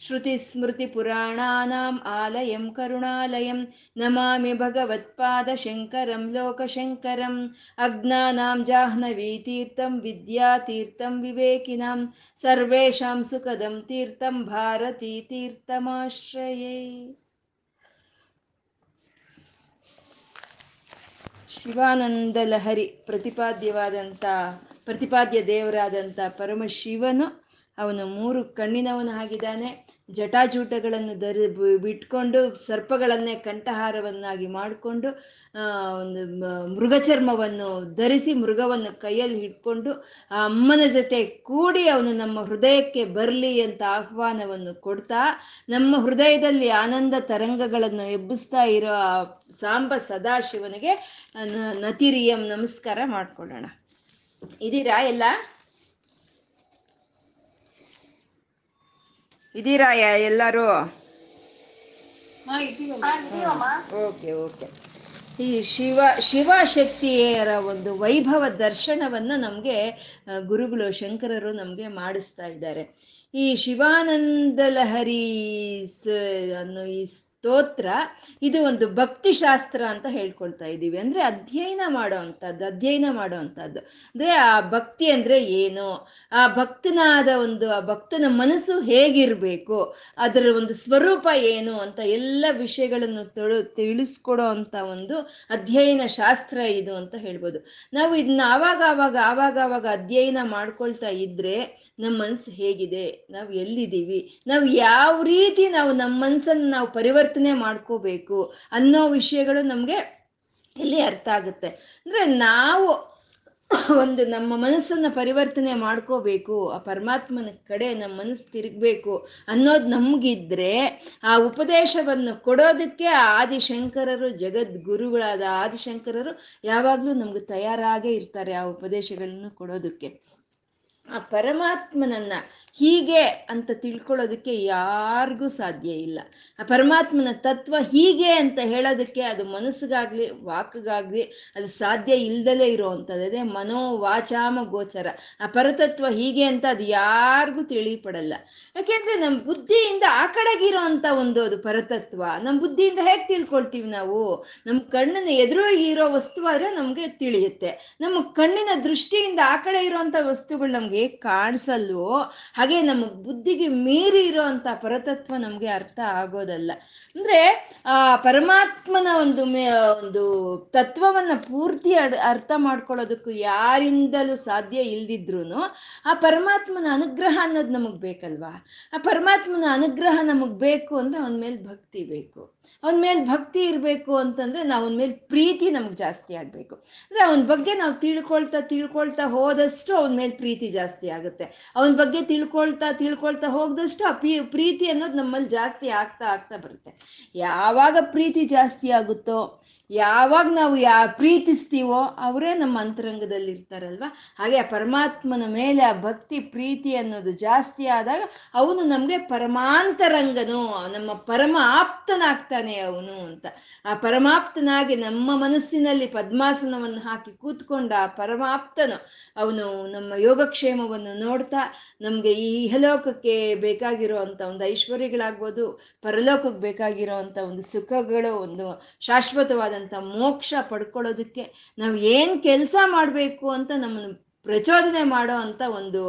श्रुतिस्मृतिपुराणानाम् आलयं करुणालयं नमामि भगवत्पादशङ्करं लोकशङ्करम् अज्ञानां जाह्नवीतीर्थं विद्यातीर्थं विवेकिनां सर्वेषां सुखदं तीर्थं भारतीतीर्थमाश्रये ಶಿವಾನಂದ ಲಹರಿ ಪ್ರತಿಪಾದ್ಯವಾದಂಥ ಪ್ರತಿಪಾದ್ಯ ದೇವರಾದಂಥ ಪರಮಶಿವನು ಅವನು ಮೂರು ಕಣ್ಣಿನವನು ಆಗಿದ್ದಾನೆ ಜಟಾಜೂಟಗಳನ್ನು ಧರಿ ಬಿಟ್ಕೊಂಡು ಸರ್ಪಗಳನ್ನೇ ಕಂಠಹಾರವನ್ನಾಗಿ ಮಾಡಿಕೊಂಡು ಒಂದು ಮೃಗಚರ್ಮವನ್ನು ಧರಿಸಿ ಮೃಗವನ್ನು ಕೈಯಲ್ಲಿ ಹಿಡ್ಕೊಂಡು ಆ ಅಮ್ಮನ ಜೊತೆ ಕೂಡಿ ಅವನು ನಮ್ಮ ಹೃದಯಕ್ಕೆ ಬರಲಿ ಅಂತ ಆಹ್ವಾನವನ್ನು ಕೊಡ್ತಾ, ನಮ್ಮ ಹೃದಯದಲ್ಲಿ ಆನಂದ ತರಂಗಗಳನ್ನು ಎಬ್ಬಿಸ್ತಾ ಇರೋ ಸಾಂಬ ಸದಾಶಿವನಿಗೆ ನತಿರಿಯಂ ನಮಸ್ಕಾರ ಮಾಡಿಕೊಳ್ಳೋಣ. ಇದೀರಾ ಎಲ್ಲ? ಇದೀರಾ ಎಲ್ಲರೂ? Okay okay. ಈ ಶಿವ ಶಿವಶಕ್ತಿಯರ ಒಂದು ವೈಭವ ದರ್ಶನವನ್ನು ನಮಗೆ ಗುರುಗಳು ಶಂಕರರು ನಮಗೆ ಮಾಡಿಸ್ತಾ ಇದ್ದಾರೆ. ಈ ಶಿವಾನಂದ ಲಹರಿ ಅನ್ನೋ ಈ ಸ್ತೋತ್ರ. ಇದು ಒಂದು ಭಕ್ತಿ ಶಾಸ್ತ್ರ ಅಂತ ಹೇಳ್ಕೊಳ್ತಾ ಇದ್ದೀವಿ. ಅಂದರೆ ಅಧ್ಯಯನ ಮಾಡೋ ಅಂಥದ್ದು ಅಧ್ಯಯನ ಮಾಡೋ ಅಂಥದ್ದು ಅಂದರೆ ಆ ಭಕ್ತಿ ಅಂದರೆ ಏನು? ಆ ಭಕ್ತನಾದ ಒಂದು, ಆ ಭಕ್ತನ ಮನಸ್ಸು ಹೇಗಿರಬೇಕು? ಅದರ ಒಂದು ಸ್ವರೂಪ ಏನು ಅಂತ ಎಲ್ಲ ವಿಷಯಗಳನ್ನು ತೊಳು, ತಿಳಿಸ್ಕೊಡೋ ಅಂಥ ಒಂದು ಅಧ್ಯಯನ ಶಾಸ್ತ್ರ ಇದು ಅಂತ ಹೇಳ್ಬೋದು. ನಾವು ಇದನ್ನ ಆವಾಗ ಆವಾಗ ಆವಾಗ ಆವಾಗ ಅಧ್ಯಯನ ಮಾಡ್ಕೊಳ್ತಾ ಇದ್ರೆ ನಮ್ಮ ಮನಸ್ಸು ಹೇಗಿದೆ? ನಾವು ಎಲ್ಲಿದ್ದೀವಿ? ನಾವು ಯಾವ ರೀತಿ ನಾವು ನಮ್ಮ ಮನಸ್ಸನ್ನು ನಾವು ಪರಿವರ್ತನೆ ಮಾಡ್ಕೋಬೇಕು ಅನ್ನೋ ವಿಷಯಗಳು ನಮಗೆ ಇಲ್ಲಿ ಅರ್ಥ ಆಗುತ್ತೆ. ಅಂದರೆ ನಾವು ಒಂದು ನಮ್ಮ ಮನಸ್ಸನ್ನು ಪರಿವರ್ತನೆ ಮಾಡ್ಕೋಬೇಕು, ಆ ಪರಮಾತ್ಮನ ಕಡೆ ನಮ್ಮ ಮನಸ್ಸು ತಿರುಗಬೇಕು ಅನ್ನೋದು ನಮಗಿದ್ರೆ ಆ ಉಪದೇಶವನ್ನು ಕೊಡೋದಕ್ಕೆ ಆದಿಶಂಕರರು, ಜಗದ್ಗುರುಗಳಾದ ಆದಿಶಂಕರರು ಯಾವಾಗಲೂ ನಮ್ಗೆ ತಯಾರಾಗೇ ಇರ್ತಾರೆ ಆ ಉಪದೇಶಗಳನ್ನು ಕೊಡೋದಕ್ಕೆ. ಆ ಪರಮಾತ್ಮನನ್ನ ಹೀಗೆ ಅಂತ ತಿಳ್ಕೊಳ್ಳೋದಕ್ಕೆ ಯಾರಿಗೂ ಸಾಧ್ಯ ಇಲ್ಲ. ಆ ಪರಮಾತ್ಮನ ತತ್ವ ಹೀಗೆ ಅಂತ ಹೇಳೋದಕ್ಕೆ ಅದು ಮನಸ್ಸಿಗಾಗ್ಲಿ, ವಾಕ್ಗಾಗ್ಲಿ ಅದು ಸಾಧ್ಯ ಇಲ್ದಲೇ ಇರೋವಂಥದ್ದು. ಅದೇ ಮನೋ ವಾಚಾಮ ಗೋಚರ. ಆ ಪರತತ್ವ ಹೀಗೆ ಅಂತ ಅದು ಯಾರಿಗೂ ತಿಳಿಪಡಲ್ಲ. ಯಾಕೆಂದ್ರೆ ನಮ್ಮ ಬುದ್ಧಿಯಿಂದ ಆ ಕಡೆಗಿರೋ ಒಂದು ಅದು ಪರತತ್ವ. ನಮ್ಮ ಬುದ್ಧಿಯಿಂದ ಹೇಗೆ ತಿಳ್ಕೊಳ್ತೀವಿ ನಾವು? ನಮ್ಮ ಕಣ್ಣನ ಎದುರು ಇರೋ ವಸ್ತು ಆದರೆ ನಮಗೆ ತಿಳಿಯುತ್ತೆ. ನಮ್ಮ ಕಣ್ಣಿನ ದೃಷ್ಟಿಯಿಂದ ಆ ಕಡೆ ಇರೋವಂಥ ವಸ್ತುಗಳು ನಮ್ಗೆ ಕಾಣಿಸಲ್ವೋ? ನಮ್ಮ ಬುದ್ಧಿಗೆ ಮೀರಿ ಇರೋವಂಥ ಪರತತ್ವ ನಮಗೆ ಅರ್ಥ ಆಗೋದಲ್ಲ. ಅಂದರೆ, ಆ, ಪರಮಾತ್ಮನ ಒಂದು ಒಂದು ತತ್ವವನ್ನ ಪೂರ್ತಿ ಅರ್ಥ ಮಾಡ್ಕೊಳ್ಳೋದಕ್ಕೂ ಯಾರಿಂದಲೂ ಸಾಧ್ಯ ಇಲ್ದಿದ್ರು ಆ ಪರಮಾತ್ಮನ ಅನುಗ್ರಹ ಅನ್ನೋದು ನಮಗೆ ಬೇಕಲ್ವಾ? ಆ ಪರಮಾತ್ಮನ ಅನುಗ್ರಹ ನಮಗೆ ಬೇಕು ಅಂದ್ರೆ ಅವನ ಮೇಲೆ ಭಕ್ತಿ ಬೇಕು. ಅವನ ಮೇಲೆ ಭಕ್ತಿ ಇರಬೇಕು ಅಂತಂದ್ರೆ ನಾವು ಅವನ ಮೇಲೆ ಪ್ರೀತಿ ನಮ್ಗೆ ಜಾಸ್ತಿ ಆಗಬೇಕು. ಅಂದ್ರೆ ಅವನ ಬಗ್ಗೆ ನಾವು ತಿಳ್ಕೊಳ್ತಾ ತಿಳ್ಕೊಳ್ತಾ ಹೋದಷ್ಟು ಅವನ ಮೇಲೆ ಪ್ರೀತಿ ಜಾಸ್ತಿ ಆಗುತ್ತೆ. ಅವನ ಬಗ್ಗೆ ತಿಳ್ಕೊಳ್ತಾ ತಿಳ್ಕೊಳ್ತಾ ಹೋದಷ್ಟು ಆ ಪ್ರೀತಿ ಅನ್ನೋದು ನಮ್ಮಲ್ಲಿ ಜಾಸ್ತಿ ಆಗ್ತಾ ಆಗ್ತಾ ಬರುತ್ತೆ. ಯಾವಾಗ ಪ್ರೀತಿ ಜಾಸ್ತಿ ಆಗುತ್ತೋ ಯಾವಾಗ ನಾವು ಯಾ ಪ್ರೀತಿಸ್ತೀವೋ ಅವರೇ ನಮ್ಮ ಅಂತರಂಗದಲ್ಲಿ ಇರ್ತಾರಲ್ವ ಹಾಗೆ ಆ ಪರಮಾತ್ಮನ ಮೇಲೆ ಆ ಭಕ್ತಿ, ಪ್ರೀತಿ ಅನ್ನೋದು ಜಾಸ್ತಿ ಆದಾಗ ಅವನು ನಮಗೆ ಪರಮಾಂತರಂಗನು, ನಮ್ಮ ಪರಮ ಆಪ್ತನಾಗ್ತಾನೆ ಅವನು ಅಂತ. ಆ ಪರಮಾಪ್ತನಾಗಿ ನಮ್ಮ ಮನಸ್ಸಿನಲ್ಲಿ ಪದ್ಮಾಸನವನ್ನು ಹಾಕಿ ಕೂತ್ಕೊಂಡ ಆ ಪರಮಾಪ್ತನು ಅವನು ನಮ್ಮ ಯೋಗಕ್ಷೇಮವನ್ನು ನೋಡ್ತಾ ನಮಗೆ ಈ ಇಹಲೋಕಕ್ಕೆ ಬೇಕಾಗಿರೋ ಅಂಥ ಒಂದು ಐಶ್ವರ್ಯಗಳಾಗ್ಬೋದು, ಪರಲೋಕಕ್ಕೆ ಬೇಕಾಗಿರೋ ಅಂಥ ಒಂದು ಸುಖಗಳು, ಒಂದು ಶಾಶ್ವತವಾದಂಥ ಮೋಕ್ಷ ಪಡ್ಕೊಳ್ಳೋದಕ್ಕೆ ನಾವು ಏನು ಕೆಲಸ ಮಾಡಬೇಕು ಅಂತ ನಮ್ಮನ್ನು ಪ್ರಚೋದನೆ ಮಾಡೋ ಅಂಥ ಒಂದು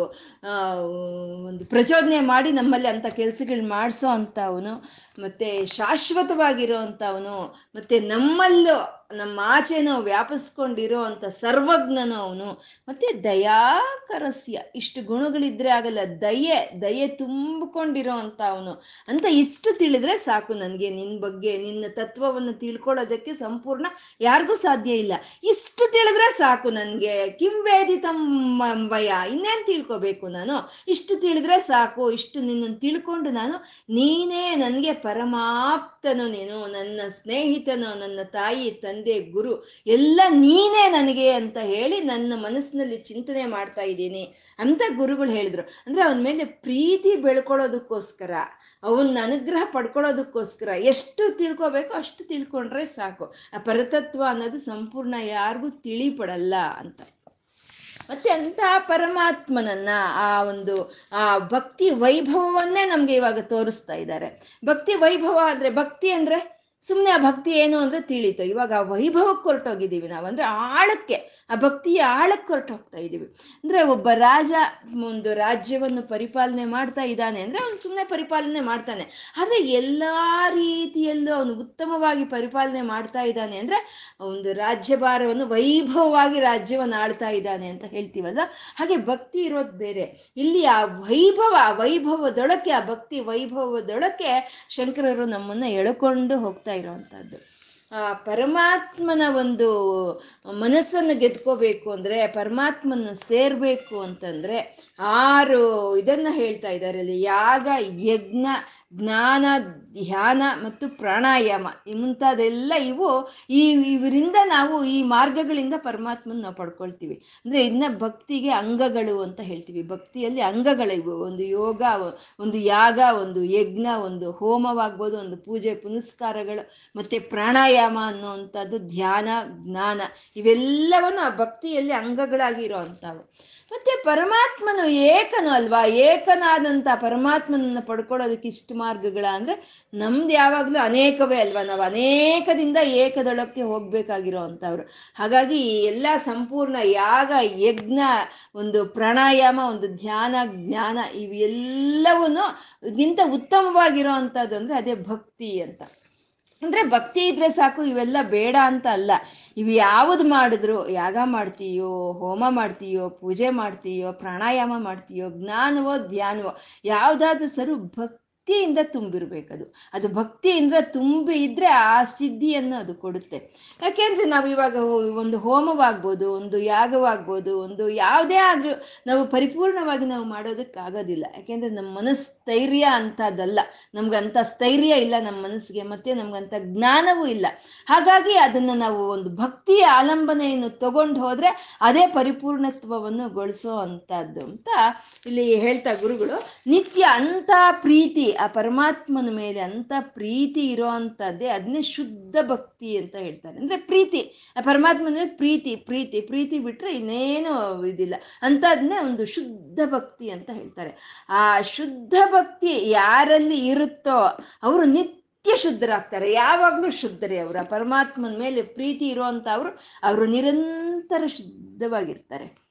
ಒಂದು ಪ್ರಚೋದನೆ ಮಾಡಿ ನಮ್ಮಲ್ಲಿ ಅಂಥ ಕೆಲಸಗಳು ಮಾಡಿಸೋ ಅಂಥವನು ಮತ್ತು ಶಾಶ್ವತವಾಗಿರೋ ಅಂಥವನು ಮತ್ತು ನಮ್ಮಲ್ಲೂ ನಮ್ಮ ಆಚೆನೋ ವ್ಯಾಪಿಸ್ಕೊಂಡಿರೋ ಅಂತ ಸರ್ವಜ್ಞನು ಅವನು. ಮತ್ತೆ ದಯಾಕರಸ್ಯ, ಇಷ್ಟು ಗುಣಗಳಿದ್ರೆ ಆಗಲ್ಲ, ದಯೆ ದಯೆ ತುಂಬಿಕೊಂಡಿರೋ ಅಂತ ಅವನು. ಅಂತ ಇಷ್ಟು ತಿಳಿದ್ರೆ ಸಾಕು ನನಗೆ ನಿನ್ನ ಬಗ್ಗೆ, ನಿನ್ನ ತತ್ವವನ್ನು ತಿಳ್ಕೊಳ್ಳೋದಕ್ಕೆ ಸಂಪೂರ್ಣ ಯಾರಿಗೂ ಸಾಧ್ಯ ಇಲ್ಲ. ಇಷ್ಟು ತಿಳಿದ್ರೆ ಸಾಕು ನನಗೆ. ಕಿಂ ವೇದಿತಂ ಭಯ ಇನ್ನೇನು ತಿಳ್ಕೊಬೇಕು ನಾನು? ಇಷ್ಟು ತಿಳಿದ್ರೆ ಸಾಕು. ಇಷ್ಟು ನಿನ್ನನ್ನು ತಿಳ್ಕೊಂಡು ನಾನು ನೀನೇ ನನಗೆ ಪರಮಾಪ್ತನು ನೀನು. ನನ್ನ ಸ್ನೇಹಿತನು, ನನ್ನ ತಾಯಿ ತಂದೆ ಗುರು, ಎಲ್ಲ ನೀನೇ ನನಗೆ ಅಂತ ಹೇಳಿ ನನ್ನ ಮನಸ್ಸಿನಲ್ಲಿ ಚಿಂತನೆ ಮಾಡ್ತಾ ಇದ್ದೀನಿ ಅಂತ ಗುರುಗಳು ಹೇಳಿದ್ರು. ಅಂದ್ರೆ ಅವನ ಮೇಲೆ ಪ್ರೀತಿ ಬೆಳ್ಕೊಳ್ಳೋದಕ್ಕೋಸ್ಕರ, ಅವನ್ನ ಅನುಗ್ರಹ ಪಡ್ಕೊಳ್ಳೋದಕ್ಕೋಸ್ಕರ ಎಷ್ಟು ತಿಳ್ಕೊಬೇಕೋ ಅಷ್ಟು ತಿಳ್ಕೊಂಡ್ರೆ ಸಾಕು. ಆ ಪರತತ್ವ ಅನ್ನೋದು ಸಂಪೂರ್ಣ ಯಾರಿಗೂ ತಿಳಿಪಡಲ್ಲ ಅಂತ. ಮತ್ತೆ ಅಂತ ಪರಮಾತ್ಮನನ್ನ ಆ ಒಂದು, ಆ ಭಕ್ತಿ ವೈಭವವನ್ನೇ ನಮ್ಗೆ ಇವಾಗ ತೋರಿಸ್ತಾ ಇದ್ದಾರೆ. ಭಕ್ತಿ ವೈಭವ ಅಂದ್ರೆ ಭಕ್ತಿ ಅಂದ್ರೆ ಸುಮ್ಮನೆ ಆ ಭಕ್ತಿ ಏನು ಅಂದ್ರೆ ತಿಳಿತು. ಇವಾಗ ಆ ವೈಭವಕ್ಕೆ ಹೊರಟೋಗಿದ್ದೀವಿ ನಾವು. ಅಂದ್ರೆ ಆಳಕ್ಕೆ, ಆ ಭಕ್ತಿಯ ಆಳಕ್ಕೆ ಹೊರಟು ಹೋಗ್ತಾ ಇದ್ದೀವಿ. ಅಂದ್ರೆ ಒಬ್ಬ ರಾಜ ಒಂದು ರಾಜ್ಯವನ್ನು ಪರಿಪಾಲನೆ ಮಾಡ್ತಾ ಇದ್ದಾನೆ ಅಂದ್ರೆ ಅವನು ಸುಮ್ಮನೆ ಪರಿಪಾಲನೆ ಮಾಡ್ತಾನೆ. ಆದ್ರೆ ಎಲ್ಲಾ ರೀತಿಯಲ್ಲೂ ಅವನು ಉತ್ತಮವಾಗಿ ಪರಿಪಾಲನೆ ಮಾಡ್ತಾ ಇದ್ದಾನೆ ಅಂದ್ರೆ ಒಂದು ರಾಜ್ಯಭಾರವನ್ನು, ವೈಭವವಾಗಿ ರಾಜ್ಯವನ್ನು ಆಳ್ತಾ ಇದ್ದಾನೆ ಅಂತ ಹೇಳ್ತೀವಲ್ವ? ಹಾಗೆ ಭಕ್ತಿ ಇರೋದು ಬೇರೆ. ಇಲ್ಲಿ ಆ ವೈಭವ ವೈಭವದೊಳಕ್ಕೆ, ಆ ಭಕ್ತಿ ವೈಭವದೊಳಕ್ಕೆ ಶಂಕರರು ನಮ್ಮನ್ನ ಎಳ್ಕೊಂಡು ಹೋಗ್ತಾ ಇರೋವಂಥದ್ದು ಆ, ಪರಮಾತ್ಮನ ಒಂದು ಮನಸ್ಸನ್ನು ಗೆದ್ಕೋಬೇಕು ಅಂದರೆ, ಪರಮಾತ್ಮನ ಸೇರಬೇಕು ಅಂತಂದರೆ, ಆರು ಇದನ್ನು ಹೇಳ್ತಾ ಇದ್ದಾರೆ ಅಲ್ಲಿ, ಯಾಗ, ಯಜ್ಞ ಜ್ಞಾನ, ಧ್ಯಾನ ಮತ್ತು ಪ್ರಾಣಾಯಾಮ ಈ ಮುಂತಾದೆಲ್ಲ ಇವು ಈ ಇವರಿಂದ ನಾವು ಈ ಮಾರ್ಗಗಳಿಂದ ಪರಮಾತ್ಮನ ನಾವು ಪಡ್ಕೊಳ್ತೀವಿ. ಅಂದ್ರೆ ಇದನ್ನ ಭಕ್ತಿಗೆ ಅಂಗಗಳು ಅಂತ ಹೇಳ್ತೀವಿ. ಭಕ್ತಿಯಲ್ಲಿ ಅಂಗಗಳಿವು ಒಂದು ಯೋಗ, ಒಂದು ಯಾಗ, ಒಂದು ಯಜ್ಞ, ಒಂದು ಹೋಮವಾಗ್ಬೋದು, ಒಂದು ಪೂಜೆ, ಪುನಸ್ಕಾರಗಳು, ಮತ್ತೆ ಪ್ರಾಣಾಯಾಮ ಅನ್ನುವಂಥದ್ದು ಧ್ಯಾನ, ಜ್ಞಾನ ಇವೆಲ್ಲವನ್ನು ಆ ಭಕ್ತಿಯಲ್ಲಿ ಅಂಗಗಳಾಗಿರೋ ಅಂಥವು ಮತ್ತೆ ಪರಮಾತ್ಮನು ಏಕನು ಅಲ್ವಾ? ಏಕನಾದಂಥ ಪರಮಾತ್ಮನನ್ನ ಪಡ್ಕೊಳ್ಳೋದಕ್ಕೆ ಇಷ್ಟು ಮಾರ್ಗಗಳ ಅಂದ್ರೆ ನಮ್ದು ಯಾವಾಗಲೂ ಅನೇಕವೇ ಅಲ್ವಾ? ನಾವು ಅನೇಕದಿಂದ ಏಕದೊಳಕ್ಕೆ ಹೋಗ್ಬೇಕಾಗಿರೋ ಅಂಥವ್ರು. ಹಾಗಾಗಿ ಎಲ್ಲ ಸಂಪೂರ್ಣ ಯಾಗ, ಯಜ್ಞ, ಒಂದು ಪ್ರಾಣಾಯಾಮ, ಒಂದು ಧ್ಯಾನ, ಜ್ಞಾನ ಇವೆಲ್ಲವನ್ನು ಗಿಂತ ಉತ್ತಮವಾಗಿರೋ ಅಂಥದ್ದು ಅಂದ್ರೆ ಅದೇ ಭಕ್ತಿ ಅಂತ. ಅಂದ್ರೆ ಭಕ್ತಿ ಇದ್ರೆ ಸಾಕು, ಇವೆಲ್ಲ ಬೇಡ ಅಂತ ಅಲ್ಲ. ಇವು ಯಾವ್ದು ಮಾಡಿದ್ರು, ಯಾಗ ಮಾಡ್ತೀಯೋ, ಹೋಮ ಮಾಡ್ತೀಯೋ, ಪೂಜೆ ಮಾಡ್ತೀಯೋ, ಪ್ರಾಣಾಯಾಮ ಮಾಡ್ತೀಯೋ, ಜ್ಞಾನವೋ, ಧ್ಯಾನವೋ, ಯಾವುದಾದ್ರೂ ಸರು ಭಕ್ತಿ ಭಕ್ತಿಯಿಂದ ತುಂಬಿರ್ಬೇಕದು. ಅದು ಭಕ್ತಿಯಿಂದ ತುಂಬಿ ಇದ್ರೆ ಆ ಸಿದ್ಧಿಯನ್ನು ಅದು ಕೊಡುತ್ತೆ. ಯಾಕೆಂದ್ರೆ ನಾವು ಇವಾಗ ಒಂದು ಹೋಮವಾಗ್ಬೋದು, ಒಂದು ಯಾಗವಾಗ್ಬೋದು, ಒಂದು ಯಾವುದೇ ಆದ್ರೂ ನಾವು ಪರಿಪೂರ್ಣವಾಗಿ ನಾವು ಮಾಡೋದಕ್ಕಾಗೋದಿಲ್ಲ. ಯಾಕೆಂದ್ರೆ ನಮ್ಮ ಮನಸ್ಥೈರ್ಯ ಅಂತದಲ್ಲ ನಮ್ಗಂತ ಸ್ಥೈರ್ಯ ಇಲ್ಲ ನಮ್ಮ ಮನಸ್ಸಿಗೆ, ಮತ್ತೆ ನಮ್ಗಂತ ಜ್ಞಾನವೂ ಇಲ್ಲ. ಹಾಗಾಗಿ ಅದನ್ನು ನಾವು ಒಂದು ಭಕ್ತಿಯ ಆಲಂಬನೆಯನ್ನು ತಗೊಂಡು ಹೋದ್ರೆ ಅದೇ ಪರಿಪೂರ್ಣತ್ವವನ್ನು ಗೊಳಿಸೋ ಅಂಥದ್ದು ಅಂತ ಇಲ್ಲಿ ಹೇಳ್ತಾ ಗುರುಗಳು. ನಿತ್ಯ ಅಂತ ಪ್ರೀತಿ ಆ ಪರಮಾತ್ಮನ ಮೇಲೆ ಅಂತ ಪ್ರೀತಿ ಇರೋ ಅಂಥದ್ದೇ ಅದನ್ನೇ ಶುದ್ಧ ಭಕ್ತಿ ಅಂತ ಹೇಳ್ತಾರೆ. ಅಂದರೆ ಪ್ರೀತಿ, ಆ ಪರಮಾತ್ಮನ ಮೇಲೆ ಪ್ರೀತಿ ಪ್ರೀತಿ ಪ್ರೀತಿ ಬಿಟ್ಟರೆ ಇನ್ನೇನು ಇದಿಲ್ಲ. ಅಂಥದನ್ನೇ ಒಂದು ಶುದ್ಧ ಭಕ್ತಿ ಅಂತ ಹೇಳ್ತಾರೆ. ಆ ಶುದ್ಧ ಭಕ್ತಿ ಯಾರಲ್ಲಿ ಇರುತ್ತೋ ಅವರು ನಿತ್ಯ ಶುದ್ಧರಾಗ್ತಾರೆ. ಯಾವಾಗಲೂ ಶುದ್ಧರೇ ಅವರು. ಆ ಪರಮಾತ್ಮನ ಮೇಲೆ ಪ್ರೀತಿ ಇರುವಂಥವ್ರು ಅವರು ಅವರು ನಿರಂತರ ಶುದ್ಧವಾಗಿರ್ತಾರೆ.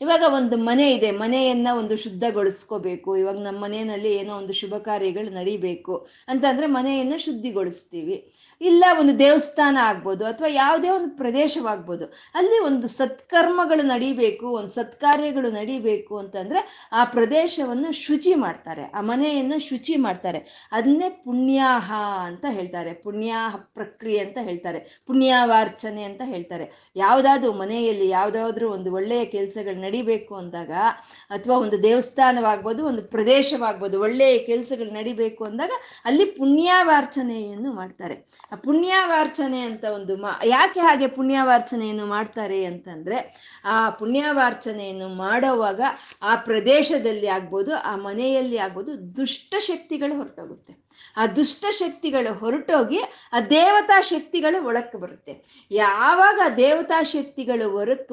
ಇವಾಗ ಒಂದು ಮನೆ ಇದೆ, ಮನೆಯನ್ನ ಒಂದು ಶುದ್ಧಗೊಳಿಸ್ಕೋಬೇಕು. ಇವಾಗ ನಮ್ಮ ಮನೆಯಲ್ಲಿ ಏನೋ ಒಂದು ಶುಭ ಕಾರ್ಯಗಳು ನಡಿಬೇಕು. ಅಂತಂದ್ರೆ ಮನೆಯನ್ನ ಶುದ್ಧಿಗೊಳಿಸ್ತೀವಿ. ಇಲ್ಲ, ಒಂದು ದೇವಸ್ಥಾನ ಆಗ್ಬೋದು ಅಥವಾ ಯಾವುದೇ ಒಂದು ಪ್ರದೇಶವಾಗ್ಬೋದು, ಅಲ್ಲಿ ಒಂದು ಸತ್ಕರ್ಮಗಳು ನಡಿಬೇಕು, ಒಂದು ಸತ್ಕಾರ್ಯಗಳು ನಡಿಬೇಕು ಅಂತಂದ್ರೆ ಆ ಪ್ರದೇಶವನ್ನು ಶುಚಿ ಮಾಡ್ತಾರೆ, ಆ ಮನೆಯನ್ನು ಶುಚಿ ಮಾಡ್ತಾರೆ. ಅದನ್ನೇ ಪುಣ್ಯಾಹ ಅಂತ ಹೇಳ್ತಾರೆ, ಪುಣ್ಯಾಹ ಪ್ರಕ್ರಿಯೆ ಅಂತ ಹೇಳ್ತಾರೆ, ಪುಣ್ಯಾವಾರ್ಚನೆ ಅಂತ ಹೇಳ್ತಾರೆ. ಯಾವುದಾದ್ರೂ ಮನೆಯಲ್ಲಿ ಯಾವುದಾದ್ರೂ ಒಂದು ಒಳ್ಳೆಯ ಕೆಲಸಗಳು ನಡಿಬೇಕು ಅಂದಾಗ, ಅಥವಾ ಒಂದು ದೇವಸ್ಥಾನವಾಗ್ಬೋದು, ಒಂದು ಪ್ರದೇಶವಾಗ್ಬೋದು, ಒಳ್ಳೆಯ ಕೆಲಸಗಳು ನಡಿಬೇಕು ಅಂದಾಗ, ಅಲ್ಲಿ ಪುಣ್ಯಾವಾರ್ಚನೆಯನ್ನು ಮಾಡ್ತಾರೆ. ಪುಣ್ಯಾವಾರ್ಚನೆ ಅಂತ ಒಂದು ಮಾ, ಯಾಕೆ ಹಾಗೆ ಪುಣ್ಯವಾರ್ಚನೆಯನ್ನು ಮಾಡ್ತಾರೆ ಅಂತಂದ್ರೆ, ಆ ಪುಣ್ಯವಾರ್ಚನೆಯನ್ನು ಮಾಡೋವಾಗ ಆ ಪ್ರದೇಶದಲ್ಲಿ ಆಗ್ಬೋದು, ಆ ಮನೆಯಲ್ಲಿ ಆಗ್ಬೋದು ದುಷ್ಟ ಶಕ್ತಿಗಳು ಹೊರಟೋಗುತ್ತೆ. ಆ ದುಷ್ಟ ಶಕ್ತಿಗಳು ಹೊರಟೋಗಿ ಆ ದೇವತಾ ಶಕ್ತಿಗಳು ಒಳಕ್ಕೆ ಬರುತ್ತೆ. ಯಾವಾಗ ದೇವತಾ ಶಕ್ತಿಗಳು ಹೊರಕ್